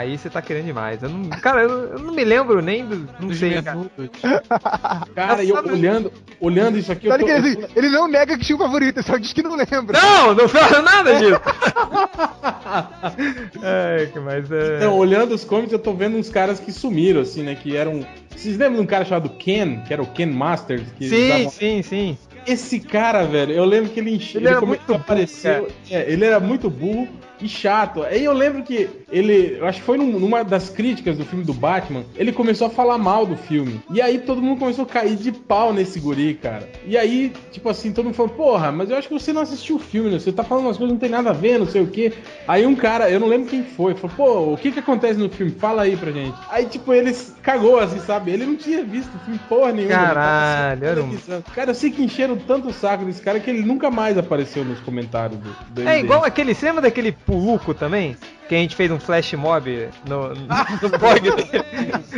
Aí você tá querendo demais. Eu não, cara, eu, eu não me lembro nem do. Não Dos sei, cara. (laughs) Cara, e eu olhando, olhando isso aqui, tô, que ele, ele não nega que tinha um favorito, ele só diz que não lembra. Não, não fala nada disso. (laughs) é, mas é. Então, olhando os comics, eu tô vendo uns caras que sumiram, assim, né? Que eram. Vocês lembram de um cara chamado Ken, que era o Ken Masters? Que sim, sim, sim. Esse cara, velho, eu lembro que ele enche... Ele era come- muito burro, apareceu. É, ele era muito burro e chato. Aí eu lembro que ele. Eu acho que foi num- numa das críticas do filme do Batman. Ele começou a falar mal do filme. E aí todo mundo começou a cair de pau nesse guri, cara. E aí, tipo assim, todo mundo falou, porra, mas eu acho que você não assistiu o filme, né? Você tá falando umas coisas que não tem nada a ver, não sei o quê. Aí um cara, eu não lembro quem foi, falou, pô, o que que acontece no filme? Fala aí pra gente. Aí, tipo, ele cagou, assim, sabe? Ele não tinha visto o filme porra nenhuma. Caralho, era um-. Cara, eu sei que encheram tanto o saco desse cara que ele nunca mais apareceu nos comentários do, do É MDM. igual aquele. Você lembra daquele Puluco também? Que a gente fez um flash mob no, no, no blog dele.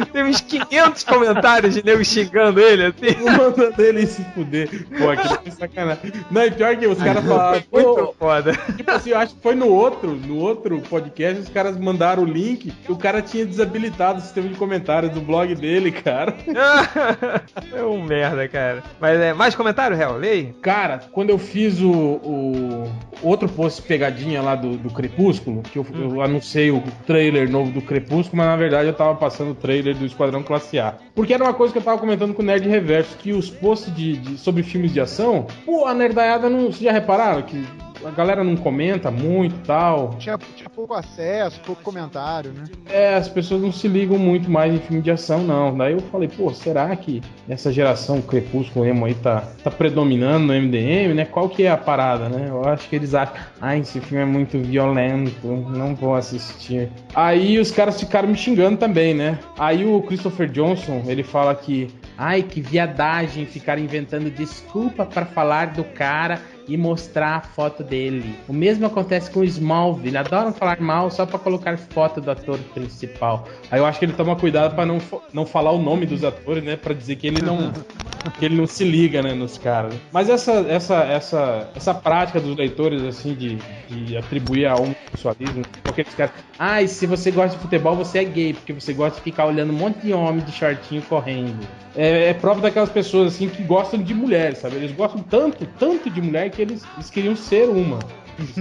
(laughs) Tem uns 500 comentários de nego xingando ele, assim. Mandando ele se fuder. Pô, aquele foi sacanagem. Não, e pior que os caras falaram, Muito foda. tipo assim, eu acho que foi no outro, no outro podcast, os caras mandaram o link e o cara tinha desabilitado o sistema de comentários do blog dele, cara. (laughs) é um merda, cara. Mas é, mais comentário, Hel? Lei? Cara, quando eu fiz o, o outro post pegadinha lá do, do Crepúsculo, que eu, eu anunciei o trailer novo do Crepúsculo, mas na verdade eu tava passando o trailer do Esquadrão Classe A. Porque era uma coisa que eu tava comentando com o Nerd Reverso, que os posts de, de- sobre filmes de ação, pô, a nerdaiada não. Vocês já repararam que a galera não comenta muito e tal. Tinha, tinha pouco acesso, pouco comentário, né? É, as pessoas não se ligam muito mais em filme de ação, não. Daí eu falei, pô, será que essa geração Crepúsculo Emo aí tá, tá predominando no MDM, né? Qual que é a parada, né? Eu acho que eles acham, ai, esse filme é muito violento, não vou assistir. Aí os caras ficaram me xingando também, né? Aí o Christopher Johnson, ele fala que, ai, que viadagem ficar inventando desculpa pra falar do cara e mostrar a foto dele. O mesmo acontece com o Smallville. Adoram falar mal só pra colocar foto do ator principal. Aí eu acho que ele toma cuidado pra não, não falar o nome dos atores, né? Pra dizer que ele não (laughs) que ele não se liga, né, nos caras. Mas essa essa essa essa prática dos leitores assim de, de atribuir a homossexualismo, aqueles caras, ah, e se você gosta de futebol, você é gay, porque você gosta de ficar olhando um monte de homem de shortinho correndo. É, é próprio daquelas pessoas assim que gostam de mulheres, sabe? Eles gostam tanto, tanto de mulher que eles, eles queriam ser uma.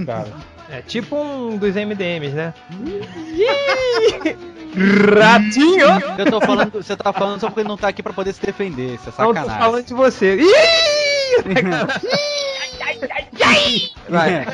Caras. (laughs) É tipo um dos MDMs, né? Ratinho! Eu tô falando, você tá falando só porque ele não tá aqui pra poder se defender, isso é Não tô sacanagem. falando de você. Ih! (laughs) Vai.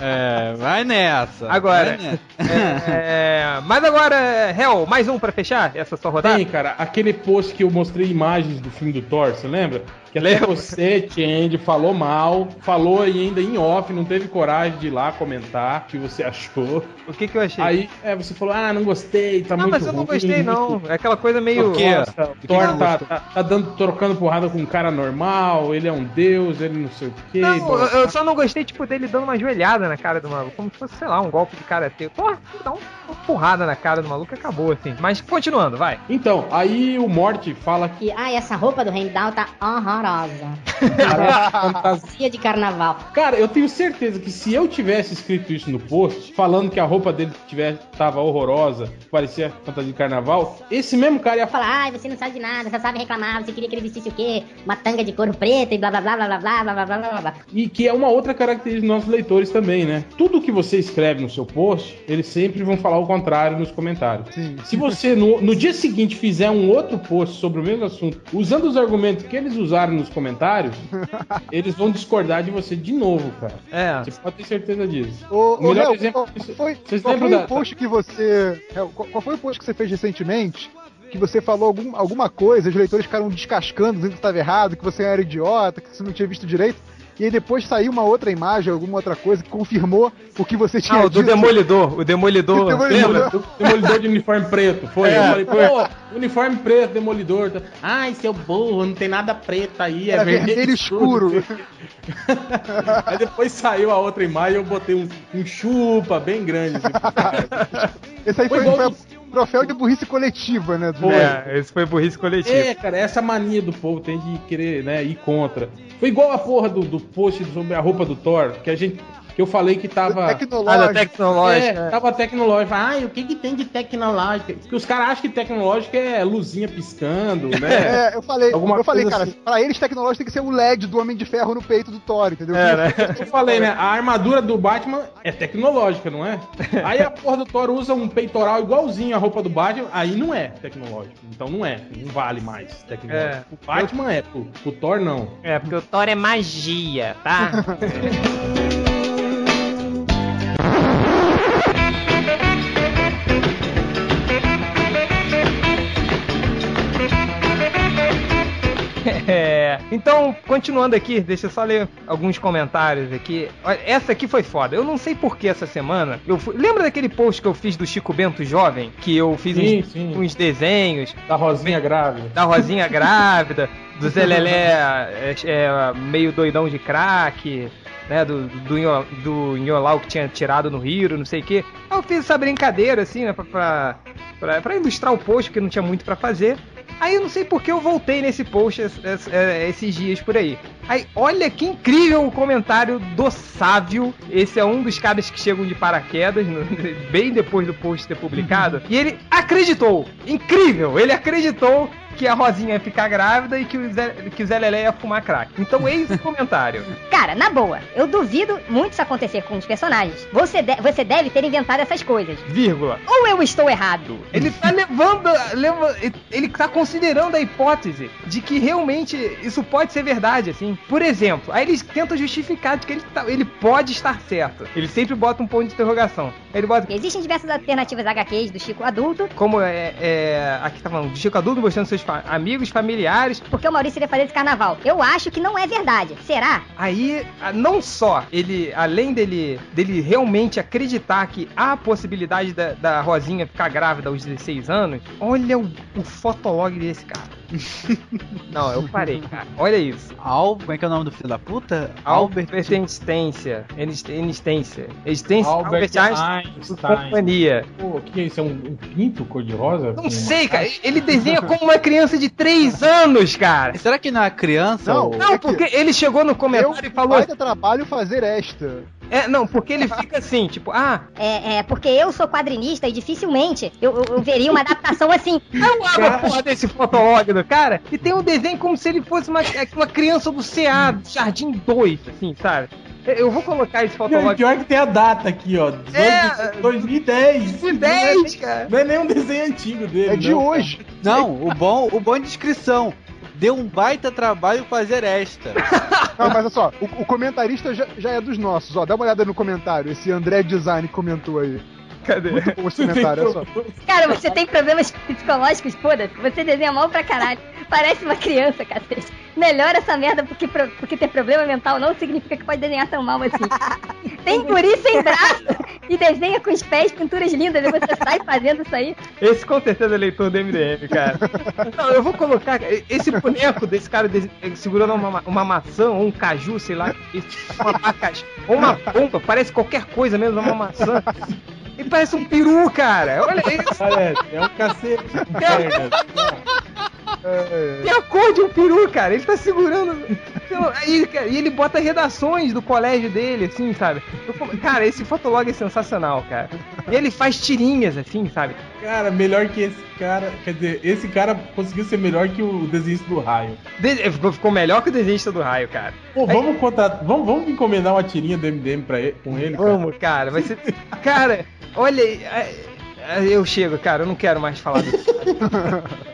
É, vai nessa. Agora. vai nessa. (laughs) É, mas agora, Hel, mais um pra fechar essa sua rodada? Tem, cara, aquele post que eu mostrei imagens do filme do Thor, você lembra? Que até Lembro. você, Change, falou mal, falou ainda em off, não teve coragem de ir lá comentar o que você achou. O que que eu achei? Aí é, você falou, ah, não gostei, tá não, muito mas eu não ruim. gostei, não. É aquela coisa meio. Por quê? Nossa, o Thor tá, tá, tá dando, trocando porrada com um cara normal, ele é um deus, ele não sei o quê. Não, blá, eu, eu só não gostei, tipo, dele dando uma joelhada na cara do maluco. Como se fosse, sei lá, um golpe de karatê. Porra, dá um- uma porrada na cara do maluco e acabou, assim. Mas continuando, vai. Então, aí o Morty fala que ai, essa roupa do Heimdall tá horrorosa. cara, fantasia. De carnaval. Cara, eu tenho certeza que se eu tivesse escrito isso no post, falando que a roupa dele tivesse, tava horrorosa, parecia fantasia de carnaval, esse mesmo cara ia falar. Fala, ai, você não sabe de nada, só sabe reclamar, você queria que ele vestisse o quê? Uma tanga de couro preta e blá blá blá blá blá blá blá blá blá blá blá. E que é uma outra característica dos nossos leitores também, né? Tudo que você escreve no seu post, eles sempre vão falar o contrário nos comentários. Sim. Se você no, no dia seguinte fizer um outro post sobre o mesmo assunto, usando os argumentos que eles usaram nos comentários, (laughs) eles vão discordar de você de novo, cara. É. Você pode ter certeza disso. O ô, melhor Léo, exemplo disso- foi, lembram foi da- o post que você. Léo, Qual, qual foi o post que você fez recentemente? Que você falou algum- alguma coisa, os leitores ficaram descascando, dizendo que estava errado, que você era idiota, que você não tinha visto direito. E aí depois saiu uma outra imagem, alguma outra coisa, que confirmou o que você tinha Ah, o do dito. Demolidor. O Demolidor. O Demolidor. Lembra? Demolidor, demolidor de uniforme preto, foi? É, falei, pô, uniforme preto, demolidor. Ai, seu burro, não tem nada preto aí, é Era vermelho, vermelho escuro. (laughs) aí depois saiu a outra imagem e eu botei um, um chupa bem grande. Assim. (laughs) Esse aí Foi foi, igual foi o troféu de burrice coletiva, né? do- É, esse foi burrice coletiva. é, cara, essa mania do povo tem de querer, né, ir contra. Foi igual a porra do, do post sobre a roupa do Thor, que a gente. Que eu falei que tava. Ah, da Tecnológico. tecnológica. É, tava tecnológico. Ai, o que que tem de tecnológica? Porque os caras acham que tecnológica é luzinha piscando, né? (laughs) É, eu falei, Alguma eu falei, cara, assim. pra eles tecnológico tem que ser o LED do Homem de Ferro no peito do Thor, entendeu? É, né? Eu falei, né? A armadura do Batman é tecnológica, não é? (laughs) Aí a porra do Thor usa um peitoral igualzinho a roupa do Batman, aí não é tecnológico. Então não é, não vale mais tecnológico. É. O Batman é, o Thor não. É, porque o Thor é magia, tá? (laughs) então, continuando aqui, deixa eu só ler alguns comentários aqui. Essa aqui foi foda. Eu não sei por que essa semana. Eu fui- Lembra daquele post que eu fiz do Chico Bento jovem? Que eu fiz Sim, uns, sim. uns desenhos Da Rosinha grávida. da Rosinha grávida, do Zé Lelé (laughs) é, é, meio doidão de crack, né? Do, do, do Nholau que tinha tirado no Rio, não sei o quê. Eu fiz essa brincadeira, assim, né? Pra, pra, pra, pra ilustrar o post, porque não tinha muito pra fazer. Aí eu não sei porque eu voltei nesse post é, esses dias por aí. Aí, olha que incrível o comentário do Sávio. Esse é um dos caras que chegam de paraquedas, no- (laughs) bem depois do post ter publicado. E ele acreditou. Incrível! Ele acreditou que a Rosinha ia ficar grávida e que o Zé, que o Zé Lelé ia fumar crack. Então eis o comentário. (laughs) Cara, na boa, eu duvido muito isso acontecer com os personagens. Você, de- você deve ter inventado essas coisas. Vírgula. Ou eu estou errado? Ele tá levando. leva- ele tá considerando a hipótese de que realmente isso pode ser verdade, assim. Por exemplo, aí eles tentam justificar de que ele, tá- ele pode estar certo. Ele sempre bota um ponto de interrogação. Ele bota. Existem diversas alternativas HQs do Chico adulto, Como é, é. Aqui tá falando, de Chico adulto mostrando seus fa- amigos, familiares. porque o Maurício iria fazer esse carnaval. Eu acho que não é verdade. Será? Aí, não só ele, além dele, dele realmente acreditar que há a possibilidade da, da Rosinha ficar grávida aos 16 anos, olha o, o fotolog desse cara. (laughs) Não, eu parei, cara. Olha isso. Al, como é que é o nome do filho da puta? Albert Einstência. Existência. Existência. Albert Einstein. Einstein. Companhia. Pô, o que é isso? É um, um pinto cor-de-rosa? Não sei, cara. Ele desenha como uma criança de 3 anos, cara. Será que não é criança? Não, ou- Não, porque ele chegou no comentário Eu e falou. baita trabalho fazer esta. É, não, porque ele fica assim, tipo, ah, É, é porque eu sou quadrinista e dificilmente eu, eu- eu veria uma adaptação assim. (laughs) Eu abro a porra desse fotolog do cara e tem um desenho como se ele fosse uma, é, uma criança do CA, do Jardim 2, assim, sabe? Eu- vou colocar esse fotolog. pior que tem a data aqui, ó. 18 É, de 2010. 2010, cara. Não é nem um desenho antigo dele. É de não, cara. hoje. Não, o bom, o bom é descrição. Deu um baita trabalho fazer esta. (laughs) Não, mas olha só, o, o comentarista já, já é dos nossos, ó. Dá uma olhada no comentário. Esse André Design comentou aí. Cadê? Muito bom esse comentário, olha só. Cara, você tem problemas psicológicos, foda-se. Você desenha mal pra caralho. Parece uma criança, cacete. Melhora essa merda porque, porque ter problema mental não significa que pode desenhar tão mal assim. (laughs) Tem guri sem braço e desenha com os pés pinturas lindas e você sai fazendo isso aí. Esse com certeza é leitor do MDM, cara. (laughs) Não, eu vou colocar esse boneco desse cara desse- segurando uma, ma- uma maçã ou um caju, sei lá, uma abacaxi, ou uma bomba, parece qualquer coisa mesmo, uma maçã. E parece um peru, cara. Olha isso. Parece, é um cacete. É, (laughs) Tem a cor de um peru, cara. Ele tá segurando. Então, Aí, cara, e ele bota redações do colégio dele, assim, sabe? Cara, esse fotolog é sensacional, cara. E ele faz tirinhas, assim, sabe? Cara, melhor que esse cara. Quer dizer, esse cara conseguiu ser melhor que o desenhista do raio. De- Ficou, ficou melhor que o desenhista do raio, cara. Pô, vamos contratar. Vamos, vamos encomendar uma tirinha do MDM pra ele, com ele, cara. Vamos, cara. Vai ser. Cara, olha. aí, é, é, Eu chego, cara. Eu não quero mais falar disso. (laughs)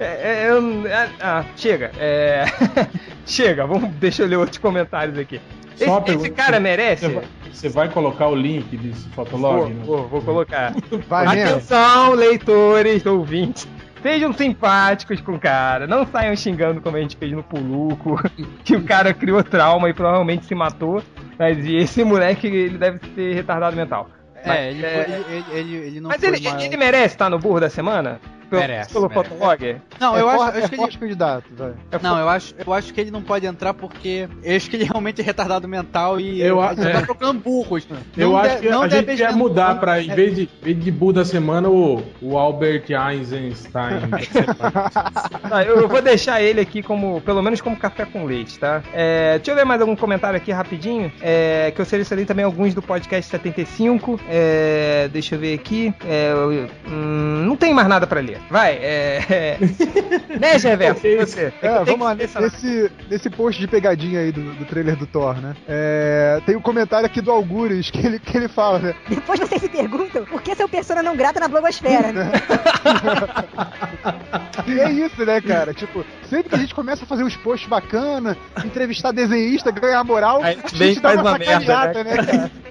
É, é, é, ah, chega. É, (laughs) chega. Vamos, deixa eu ler outros comentários aqui. Só Esse, esse cara merece? Você vai, você vai colocar o link desse Vou, fotolog? né? vou, vou colocar. (laughs) Vai mesmo. Atenção, leitores, ouvintes. Sejam simpáticos com o cara. Não saiam xingando como a gente fez no Puluco. (laughs) Que o cara criou trauma e provavelmente se matou. Mas e esse moleque, ele deve ser retardado mental. Mas, É, ele, é, foi- ele, ele, ele não mas foi ele, uma- ele merece estar no burro da semana? Pelo, Merece, Pelo merece. fotolog? Não, é eu acho, for- acho é que ele, candidato, vai. É Não, eu acho, eu acho que ele não pode entrar porque eu acho que ele realmente é retardado mental e Eu acho- tá é. procurando burros. Eu Não acho de- que não a gente ia mudar pra, em é- vez de, em vez de Buda da semana, o, o Albert Einstein. (laughs) Tá, eu eu vou deixar ele aqui como, pelo menos como café com leite, tá? É, deixa eu ver mais algum comentário aqui rapidinho, é, que eu selecionei também alguns do podcast 75, é, deixa eu ver aqui, é, eu- hum, não tem mais nada pra ler, vai, é, é, (laughs) né, Gerverso, você? É, vamos lá, nesse, nesse post de pegadinha aí do, do trailer do Thor, né? É, tem um comentário aqui do Algures que ele, que ele fala, né? Depois vocês se perguntam por que seu persona não grata na blogosfera, né? (laughs) E é isso, né, cara? Tipo, sempre que a gente começa a fazer uns posts bacana, entrevistar desenhista, ganhar moral, Aí a gente dá uma uma merda, né, né, cara? (laughs)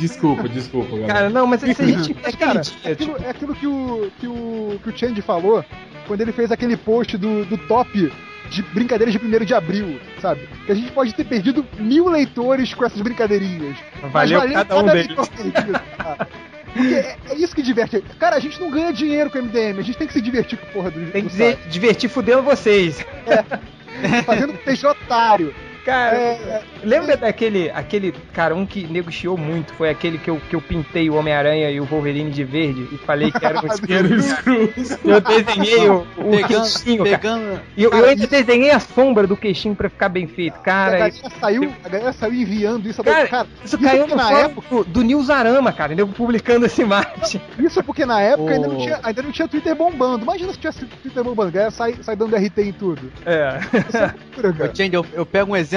Desculpa, desculpa, galera. Cara, não, mas se a gente... (laughs) Mas, aquele cara, é aquilo, tipo, é aquilo que, o, que, o, que o Change falou quando ele fez aquele post do, do top de brincadeiras de 1 de abril, sabe? Que a gente pode ter perdido mil leitores com essas brincadeirinhas. mas valeu cada um deles. perdido, cara. Porque é, é isso que diverte. Cara, a gente não ganha dinheiro com o MDM, a gente tem que se divertir com a porra do Tem que do dizer, divertir fudendo vocês. site, (laughs) fazendo PJ otário. Cara, É, lembra daquele, aquele, cara, um que nego chiou muito, foi aquele que eu, que eu pintei o Homem-Aranha e o Wolverine de verde e falei que era um Era o (laughs) Screws. Eu desenhei o, o Pegando, queixinho, cara. pegando. E eu, eu Cara, ainda desenhei a sombra do queixinho pra ficar bem feito. a Cara, galera isso, saiu, a galera saiu enviando isso. Cara, isso caiu porque no na época, do, do Newsarama, cara, nego publicando essa imagem. isso porque na época ainda, não tinha, ainda não tinha Twitter bombando. Imagina se tivesse Twitter bombando, a galera sai, sai dando RT em tudo. É. Isso é loucura, cara. Eu, eu pego um exemplo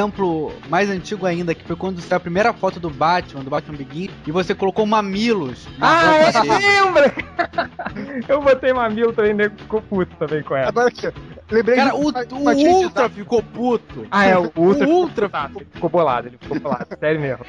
mais antigo ainda, que foi quando saiu a primeira foto do Batman, do Batman Begin, e você colocou mamilos na Ah, é, dele. lembra? (laughs) Eu botei mamilo também, nego ficou puto também com ela. Agora ó, lembrei Cara, de o, uma- o de Ultra ficou puto. Ah, é, o Ultra, O Ultra tá, ficou bolado, ele ficou bolado, (laughs) sério mesmo.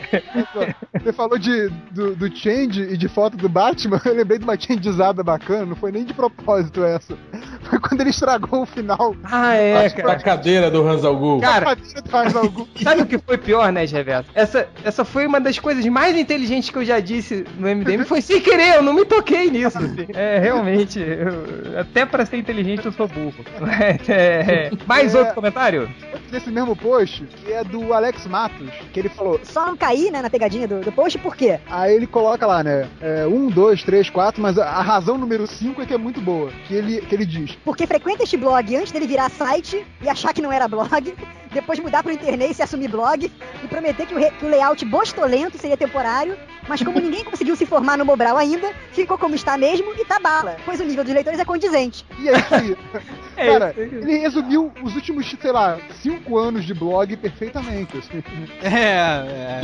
Você falou de, do, do change e de foto do Batman, (laughs) eu lembrei de uma changeizada bacana, não foi nem de propósito essa. Foi quando ele estragou o final. Ah, é, A cara. cadeira do Hans Algu. Cara, Cadeira do Faz algum. Sabe o que foi pior, né, Reverso? Essa, essa foi uma das coisas mais inteligentes que eu já disse no MDM. Foi sem querer, eu não me toquei nisso. assim. É, realmente, eu- até pra ser inteligente eu sou burro. Mas, (laughs) é, mais É. outro comentário? Nesse mesmo post, que é do Alex Matos, que ele falou. Só não cair, né, na pegadinha do, do post, por quê? Aí ele coloca lá, né? É, um, dois, três, quatro, mas a, a razão número cinco é que é muito boa. Que ele, que ele diz: Porque frequenta este blog antes dele virar site e achar que não era blog, (laughs) depois mudar pro internet e se assumir blog, e prometer que o, re- que o layout bostolento seria temporário, mas como ninguém (laughs) conseguiu se formar no Mobral ainda, ficou como está mesmo e tá bala, pois o nível dos leitores é condizente. E é isso aí. (laughs) É Cara, ele resumiu os últimos, sei lá, cinco anos de blog perfeitamente. assim. É, é.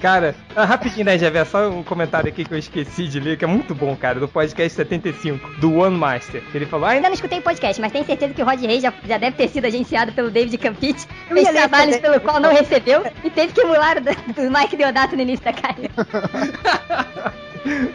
Cara, ah, rapidinho, né, Reverso? Só um comentário aqui que eu esqueci de ler, que é muito bom, cara, do podcast 75, do One Master. Ele falou, ah, Ainda não escutei o podcast, mas tenho certeza que o Rod Reis já, já deve ter sido agenciado pelo David Campite, Eu fez ler trabalhos também. pelo qual não recebeu e teve que emular o do, do Mike Deodato no início da carreira. (laughs)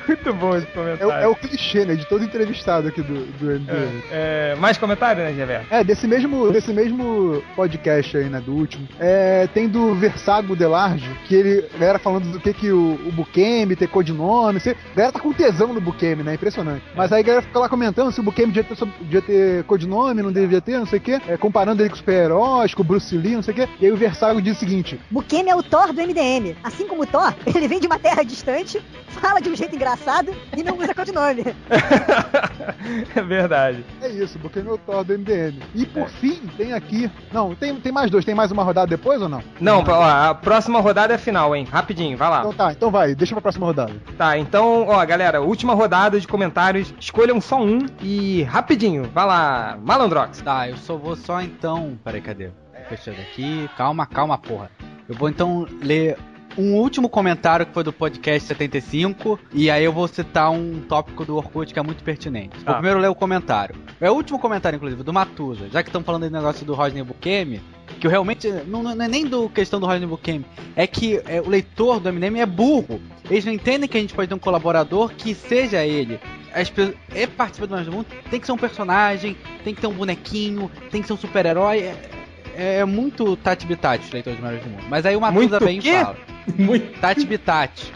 muito bom esse É, comentário. é o clichê, né? De todo entrevistado aqui do, do MDM. É, é, mais comentário, né, Reverso? É, desse mesmo, desse mesmo podcast aí, né, do último, é, tem do Versago Delarge, que ele, a galera falando do que que o, o Bukemi ter codinome, você, a galera tá com tesão no Bukemi, né, impressionante. Mas aí a galera fica lá comentando se o Bukemi devia ter, devia ter codinome, não devia ter, não sei o quê, é, comparando ele com super-heróis, com o Bruce Lee, não sei o quê, e aí o Versago diz o seguinte, Bukemi é o Thor do MDM. Assim como o Thor, (laughs) ele vem de uma terra distante, fala de um jeito engraçado e não usa codinome. (laughs) é verdade. é isso, o Bukemi é o Thor do MDM. E por fim, tem aqui, não, tem, tem mais dois, tem mais uma rodada depois ou não? Não, ó, a próxima rodada é final, hein? Rapidinho, vai lá. Então tá, então vai, deixa pra próxima rodada. Tá, então, ó, galera, última rodada de comentários. Escolham só um e rapidinho, vai lá, Malandrox. Tá, eu só vou só então. Peraí, cadê? Fechando aqui. Calma, calma, porra. Eu vou então ler um último comentário que foi do podcast 75. E aí eu vou citar um tópico do Orkut que é muito pertinente. Vou Tá. primeiro ler o comentário. É o último comentário, inclusive, do Matusa. Já que estão falando desse negócio do Rodney Bukemi. Que eu realmente. Não, não é nem do questão do Rodney Bukemi. É que é, o leitor do MDM é burro. Eles não entendem que a gente pode ter um colaborador que seja ele. As é participar do Mais do Mundo, tem que ser um personagem, tem que ter um bonequinho, tem que ser um super-herói. É, é muito Tati Bitati, leitores do Mais do Mundo. Mas aí o Matusa vem e quê? fala. (laughs) Muito. Tati Bitati.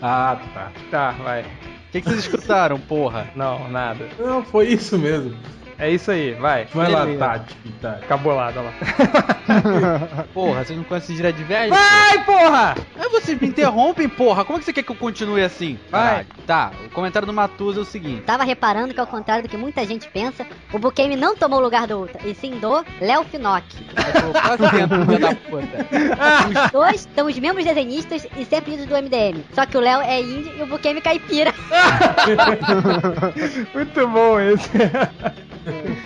Ah, tá. Tá, vai. O que, que vocês escutaram, porra? Não, nada. Não, foi isso mesmo. É isso aí, vai. Vai lá, Beleza. Tati. Tati. Acabou lá, lá. (laughs) Porra, vocês não conhecem direto de velho? Vai, porra! Aí vocês me interrompem, porra. Como é que você quer que eu continue assim? Vai. Caralho. Tá, o comentário do Matusa é o seguinte. Tava reparando que ao contrário do que muita gente pensa, o Bukemi não tomou o lugar do Ultra, e sim do Léo Finock. Eu tô quase filho da puta. (laughs) Os dois são os mesmos desenhistas e sempre idos do MDM. Só que o Léo é índio e o Bukemi caipira. (laughs) Muito bom esse.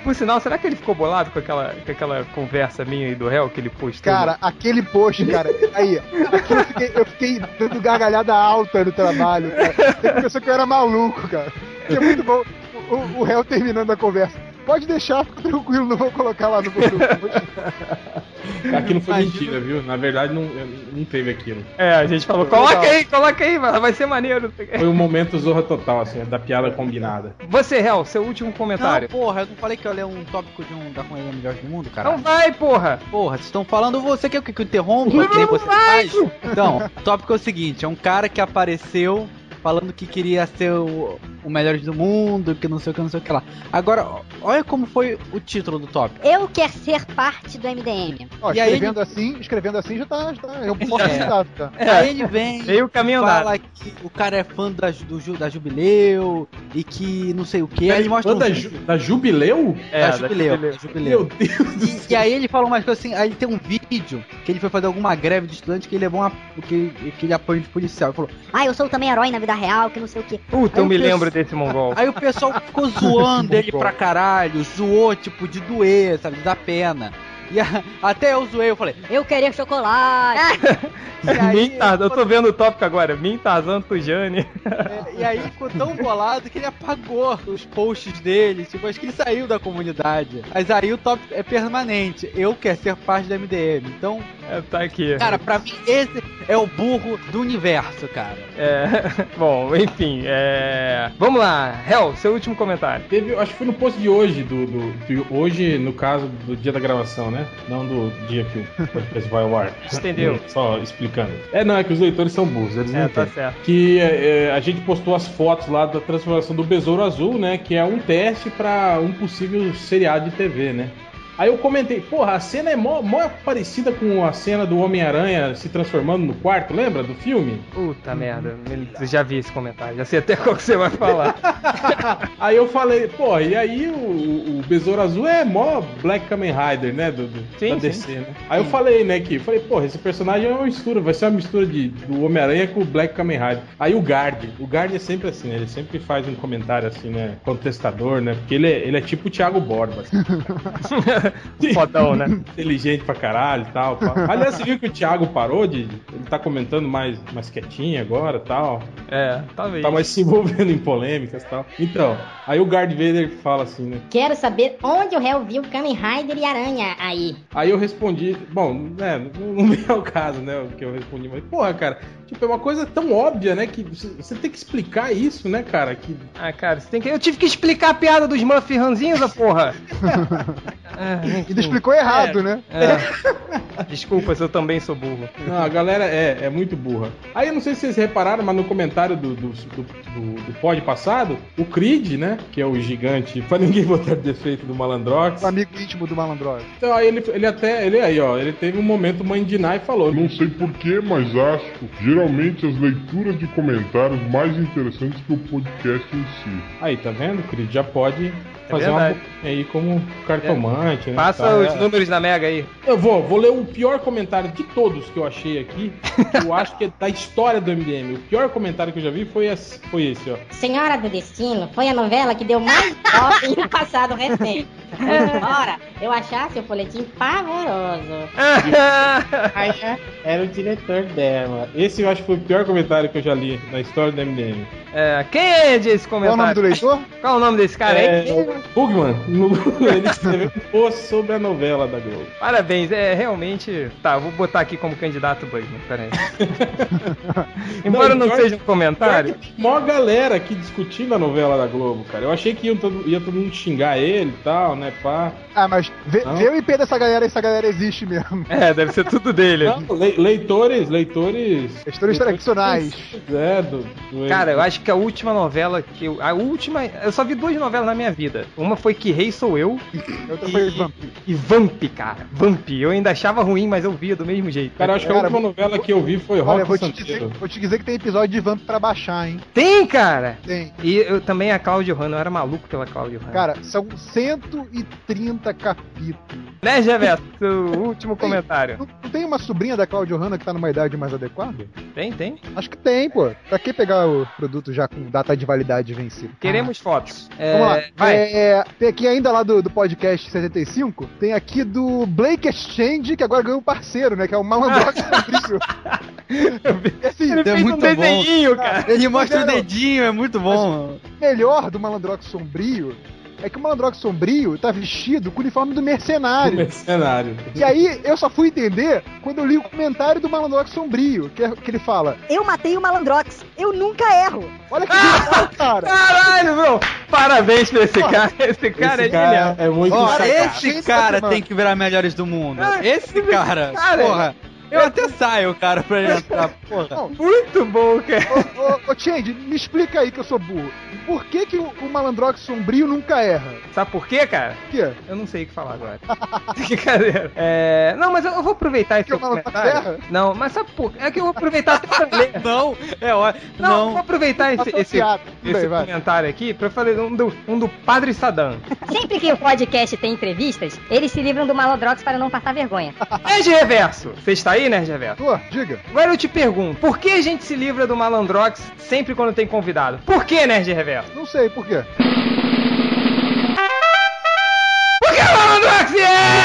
Por sinal, será que ele ficou bolado com aquela, com aquela conversa minha e do réu que ele postou? Cara, aquele post, cara, aí, eu fiquei, eu fiquei dando gargalhada alta no trabalho, cara. Ele pensou que eu era maluco, cara. É muito bom o, o réu terminando a conversa. Pode deixar, fica tranquilo, não vou colocar lá no grupo. (laughs) Aquilo foi Imagina. mentira, viu? Na verdade, não, não teve aquilo. É, a gente falou, coloca aí, coloca aí, mano, vai ser maneiro. não. Foi um momento zorra total, assim, da piada combinada. Você, réu, seu último Não, comentário. porra, eu não falei que eu ia ler um tópico de um da comunidade melhor do mundo, cara. Não vai, porra! Porra, vocês estão falando você quer que eu interrompa, que nem você faz? Então, o tópico é o seguinte, é um cara que apareceu falando que queria ser o, o Melhores do Mundo, que não sei o que, não sei o que lá. Agora, olha como foi o título do top. Eu quero ser parte do MDM. Ó, E aí escrevendo assim, escrevendo assim já tá. Já tá eu posso É. (laughs) citar, tá? Aí ele vem, Meio caminho andado. fala que o cara é fã da, do, da Jubileu e que não sei o que. Aí ele mostra Fã um da, Ju- da Jubileu? É, da da Jubileu. Da Jubileu. Meu Deus do E, e aí ele fala umas coisas assim, aí tem um vídeo que ele foi fazer alguma greve de estudante que ele levou uma. que, que ele apoia de policial. Ele falou, Ah, eu sou também herói na vida real, que não sei o quê. Puta, eu Aí me o pessoal- lembro desse mongol. Aí o pessoal ficou zoando (laughs) ele pra caralho, zoou, tipo, de doer, sabe, de dar pena. E a- até eu zoei, eu falei, Eu queria chocolate. (laughs) Tarzan, eu tô vendo o tópico agora. Tarzan Tujani. é, e aí ficou tão bolado que ele apagou os posts dele, tipo, acho que ele saiu da comunidade. Mas aí o top é permanente, eu quero ser parte da MDM. Então, É, tá aqui. cara, pra mim esse é o burro do universo, cara. É, (laughs) bom, enfim, é... Vamos lá, Hel, seu último comentário. Teve, acho que foi no post de hoje, do, do, de hoje, no caso do dia da gravação, né? Não do dia que o podcast vai ao ar. (laughs) Entendeu. (laughs) Só explicando. É, não, é que os leitores são burros, eles não É, tá entendem. certo. Que é, é, a gente postou as fotos lá da transformação do Besouro Azul, né? Que é um teste pra um possível seriado de TV, né? Aí eu comentei, porra, a cena é mó, mó parecida com a cena do Homem-Aranha se transformando no quarto, lembra do filme? Puta merda, eu já vi esse comentário, já sei até (laughs) qual que você vai falar. (laughs) Aí eu falei, pô, e aí o, o Besouro Azul é mó Black Kamen Rider, né? Do, do- Sim, da sim. DC, né? Aí eu falei, né, que falei, pô, esse personagem é uma mistura, vai ser uma mistura de, do Homem-Aranha com o Black Kamen Rider. Aí o Guard, o Guard é sempre assim, né? Ele sempre faz um comentário assim, né? Contestador, né? Porque ele é, ele é tipo o Thiago Borba. assim. (laughs) (laughs) Fodão, né? inteligente pra caralho e tal. pá. Aliás, você viu que o Thiago parou de. Ele tá comentando mais, mais quietinho agora tal. É, talvez. Tá mais se envolvendo em polêmicas e tal. Então, aí o Guard Vader fala assim, né? Quero saber onde o réu viu Kamen Rider e Aranha aí. Aí eu respondi, bom, né, não vem ao caso, né, o que eu respondi, mas porra, cara, tipo, é uma coisa tão óbvia, né, que você, tem que explicar isso, né, cara, que Ah, cara, você tem que... eu tive que explicar a piada dos Muff Ranzinza, porra. (laughs) Ah, Ainda explicou errado, né? É. (laughs) Desculpa se eu também sou burro. Não, a galera é, é muito burra. Aí eu não sei se vocês repararam, mas no comentário do, do, do, do- do pod passado, o Creed, né? Que é o gigante, pra ninguém (laughs) botar defeito do Malandrox. O amigo íntimo do Malandrox. Então aí ele, ele até, ele aí, ó, ele teve um momento mãe de Ná e falou. Não sei porquê, mas acho geralmente as leituras de comentários mais interessantes que o podcast em si. Aí, tá vendo? O Creed já pode fazer uma verdade. aí como cartomante, né? Passa Tá, os é. números da Mega aí. Eu vou, vou ler o pior comentário de todos que eu achei aqui. que eu acho que é da história do MDM. O pior comentário que eu já vi foi esse, foi esse ó. Senhora do Destino foi a novela que deu mais top no passado recente. Ora, eu achasse o folhetim pavoroso. É, (laughs) era o diretor dela. Esse eu acho que foi o pior comentário que eu já li na história do MDM. É, quem é esse Qual é o nome do comentário? leitor? (laughs) Qual é o nome desse cara aí? É, Bugman, no- ele escreveu (laughs) um post sobre a novela da Globo. Parabéns, é realmente. Tá, vou botar aqui como candidato Bugman, peraí. (laughs) Embora não, pior- seja um comentário. Mó galera aqui discutindo a novela da Globo, cara. Eu achei que ia todo, ia todo mundo xingar ele e tal, né, pá. Ah, mas vê, Não. vê o IP dessa galera, essa galera existe mesmo. É, deve ser tudo dele. Não, le- leitores, leitores... Histórias tradicionais. É, do... do Cara, eu acho que a última novela que eu. A última. Eu só vi duas novelas na minha vida. Uma foi Que Rei Sou Eu (coughs) e, foi e Vamp, cara. Vamp. Eu ainda achava ruim, mas eu via do mesmo jeito. Cara, eu acho que a última novela que eu vi foi Rock Olha, vou te, dizer, vou te dizer que tem episódio de Vamp pra baixar, hein? Tem, cara! Tem. E eu também a Cláudio Hanna, eu era maluco pela Cláudio Hanna. Cara, são 130 capítulos. Né, Geveto? Último comentário. Não, não tem uma sobrinha da Claudio Hanna que tá numa idade mais adequada? Tem, tem. Acho que tem, pô. Pra que pegar o produto já com data de validade vencida? Queremos fotos. É, Vamos lá. Vai. É, tem aqui ainda lá do, do podcast 75, tem aqui do Blake Exchange, que agora ganhou um parceiro, né? Que é o Malandrox Fabrício. E assim, Ele é fez um muito bom. desenhinho, cara. Ele mostra o dedinho, é muito bom. o melhor do Malandrox Sombrio é que o Malandrox Sombrio tá vestido com o uniforme do mercenário. Mercenário. E aí eu só fui entender quando eu li o comentário do Malandrox Sombrio, que, é- que ele fala: Eu matei o Malandrox. Eu nunca erro. Olha que genial, cara! Caralho, meu! Parabéns pra esse cara. Esse cara Esse é cara genial. é muito sacado. Esse Esse cara mano. tem que virar melhores do mundo. Ah, Esse cara, cara. porra. Eu até saio, cara, pra ele entrar, porra. Muito bom, cara. Ô, ô, ô Change, me explica aí que eu sou burro. Por que, que o, o malandrox sombrio nunca erra? Sabe por quê, cara? Por quê? Eu não sei o que falar agora. (laughs) Brincadeira. É... Não, mas eu eu vou aproveitar esse malandro comentário. erra? Não, mas sabe por quê? É que eu vou aproveitar até pra ler. (laughs) Não, é ótimo. Não, eu Não. vou aproveitar esse, Passou esse, esse bem, vai. comentário aqui pra falar um do, um do Padre Saddam. Sempre que o podcast tem entrevistas, eles se livram do Malodrox para não passar vergonha. Nerd Reverso. Você está aí, Nerd Reverso? Tô, diga. Agora eu te pergunto, por que a gente se livra do Malandrox sempre quando tem convidado? Por que, Nerd Reverso? Não sei por quê. Por que o Malandrox é?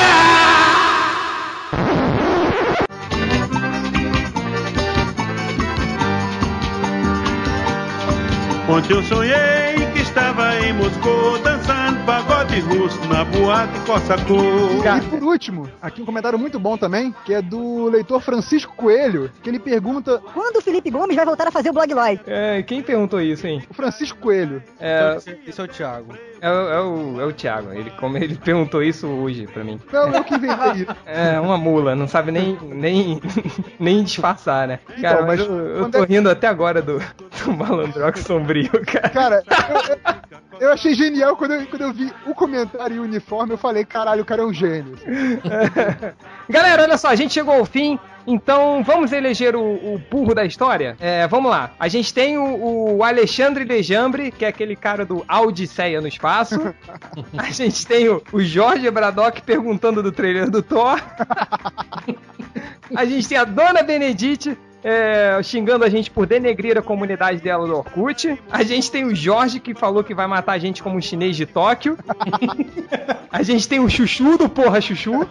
Ontem eu sonhei russo na boate Cossacô. E por último, aqui um comentário muito bom também, que é do leitor Francisco Coelho, que ele pergunta. Quando o Felipe Gomes vai voltar a fazer o blog Lloyd? É, quem perguntou isso, hein? O Francisco Coelho. É, Esse é o Thiago. É, o- é o, é o Thiago. Ele, como ele perguntou isso hoje pra mim. Não, eu que inventei isso. (laughs) É, uma mula, não sabe nem, nem, (laughs) nem disfarçar, né? Então, Cara, mas eu, eu tô é- rindo até agora do, do Malandrox sombrio, cara. Cara, eu, eu- eu achei genial quando eu, quando eu vi o comentário e o uniforme, eu falei, caralho, o cara é um gênio. (laughs) Galera, olha só, a gente chegou ao fim. Então vamos eleger o, o burro da história? É, vamos lá. A gente tem o, o Alexandre Lejambre, que é aquele cara do Odisseia no espaço. (laughs) A gente tem o, o Jorge Braddock perguntando do trailer do Thor. (laughs) A gente tem a Dona Benedite é, xingando a gente por denegrir a comunidade dela do Orkut. A gente tem o Jorge que falou que vai matar a gente como um chinês de Tóquio. (laughs) A gente tem o Chuchu do Porra Chuchu.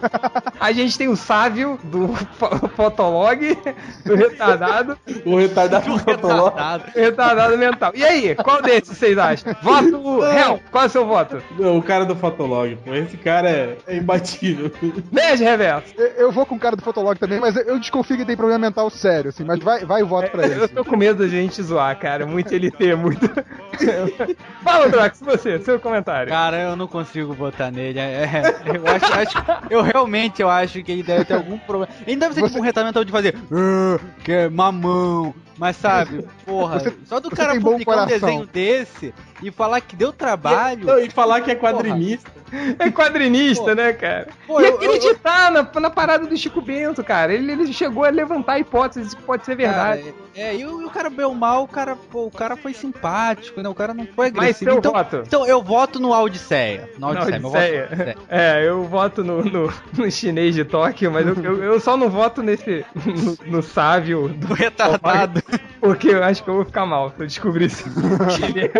A gente tem o Sávio do Fo- Fotolog, do retardado. O retardado fotolog. Retardado mental. E aí, qual desses vocês acham? Voto (laughs) réu. Qual é o seu voto? Não, O cara do Fotolog. Esse cara é, é imbatível. Beijo, Reverso. Eu, eu vou com o cara do Fotolog também, mas eu, eu desconfio que tem problema mental sério, assim, mas vai, vai o voto pra ele. Eu tô com medo de a gente zoar, cara. Muito LT, muito. (laughs) Fala, Drox, você, seu comentário. Cara, eu não consigo votar nele. É, é, eu acho, acho- eu realmente eu acho que ele deve ter algum problema. Ele deve ser tipo um retardamento de fazer "Ah, que é mamão. Mas sabe, porra, Você- só do você cara publicar um desenho desse e falar que deu trabalho. Não, e falar que é quadrinista. É quadrinista, né, cara? Pô, e eu- acreditar na, na parada do Chico Bento, cara. Ele, ele chegou a levantar a hipótese de que pode ser verdade. Cara, é, e o, e o cara bem ou mal, o cara, pô, o cara foi simpático, né? O cara não foi Mas agressivo. seu então, voto? então eu voto no Odisseia. No voto é no. É, eu voto no, no, no chinês de Tóquio, mas eu, eu, eu só não voto nesse. no, no sábio do Do retardado. Porque eu acho que eu vou ficar mal se eu descobrir se ele é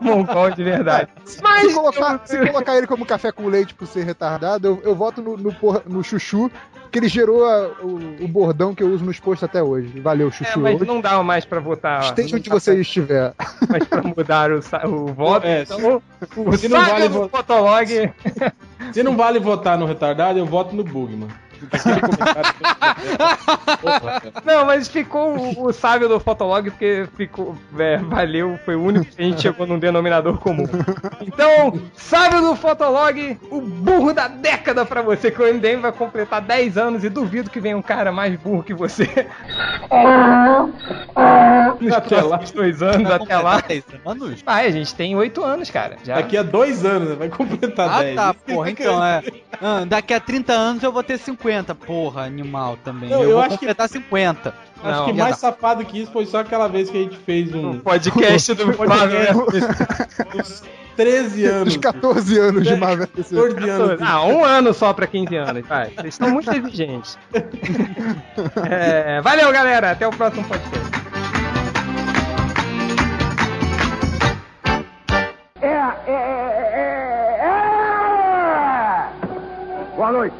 mongol de verdade. Mas Se colocar, se colocar ele como café com leite por ser retardado, eu, eu voto no, no, porra- no Chuchu, que ele gerou a- o, o bordão que eu uso nos posts até hoje. Valeu, é, Chuchu. mas Hoje, não dá mais pra votar. Esteja onde você estiver. mais pra mudar o, o voto. É, então, o se não vale do vo- Fotolog. Se não vale votar no retardado, eu voto no Bugman. (laughs) Não, mas ficou o, o sábio do Fotolog porque ficou. É, valeu, foi o único que a gente chegou num denominador comum. Então, sábio do Fotolog, o burro da década pra você, que o MDM vai completar 10 anos e duvido que venha um cara mais burro que você. Até lá. dois anos, até lá. 10 anos? Ah, a gente tem 8 anos, cara. Já. Daqui a dois anos, vai completar Ah, 10. tá, porra, então é. (laughs) Ah, daqui a 30 anos eu vou ter 50, 50, porra, animal também. Não, eu, eu acho que tá 50. Acho não, que mais não. safado que isso foi só aquela vez que a gente fez um, podcast do (laughs) Marvel. Dos (laughs) 13 anos. Dos 14 anos de Marvel. 14 anos. Ah, um ano só pra 15 anos. Vai, vocês estão muito exigentes. (laughs) é, valeu, galera. Até o próximo podcast. É, é, é, é. é. Boa noite.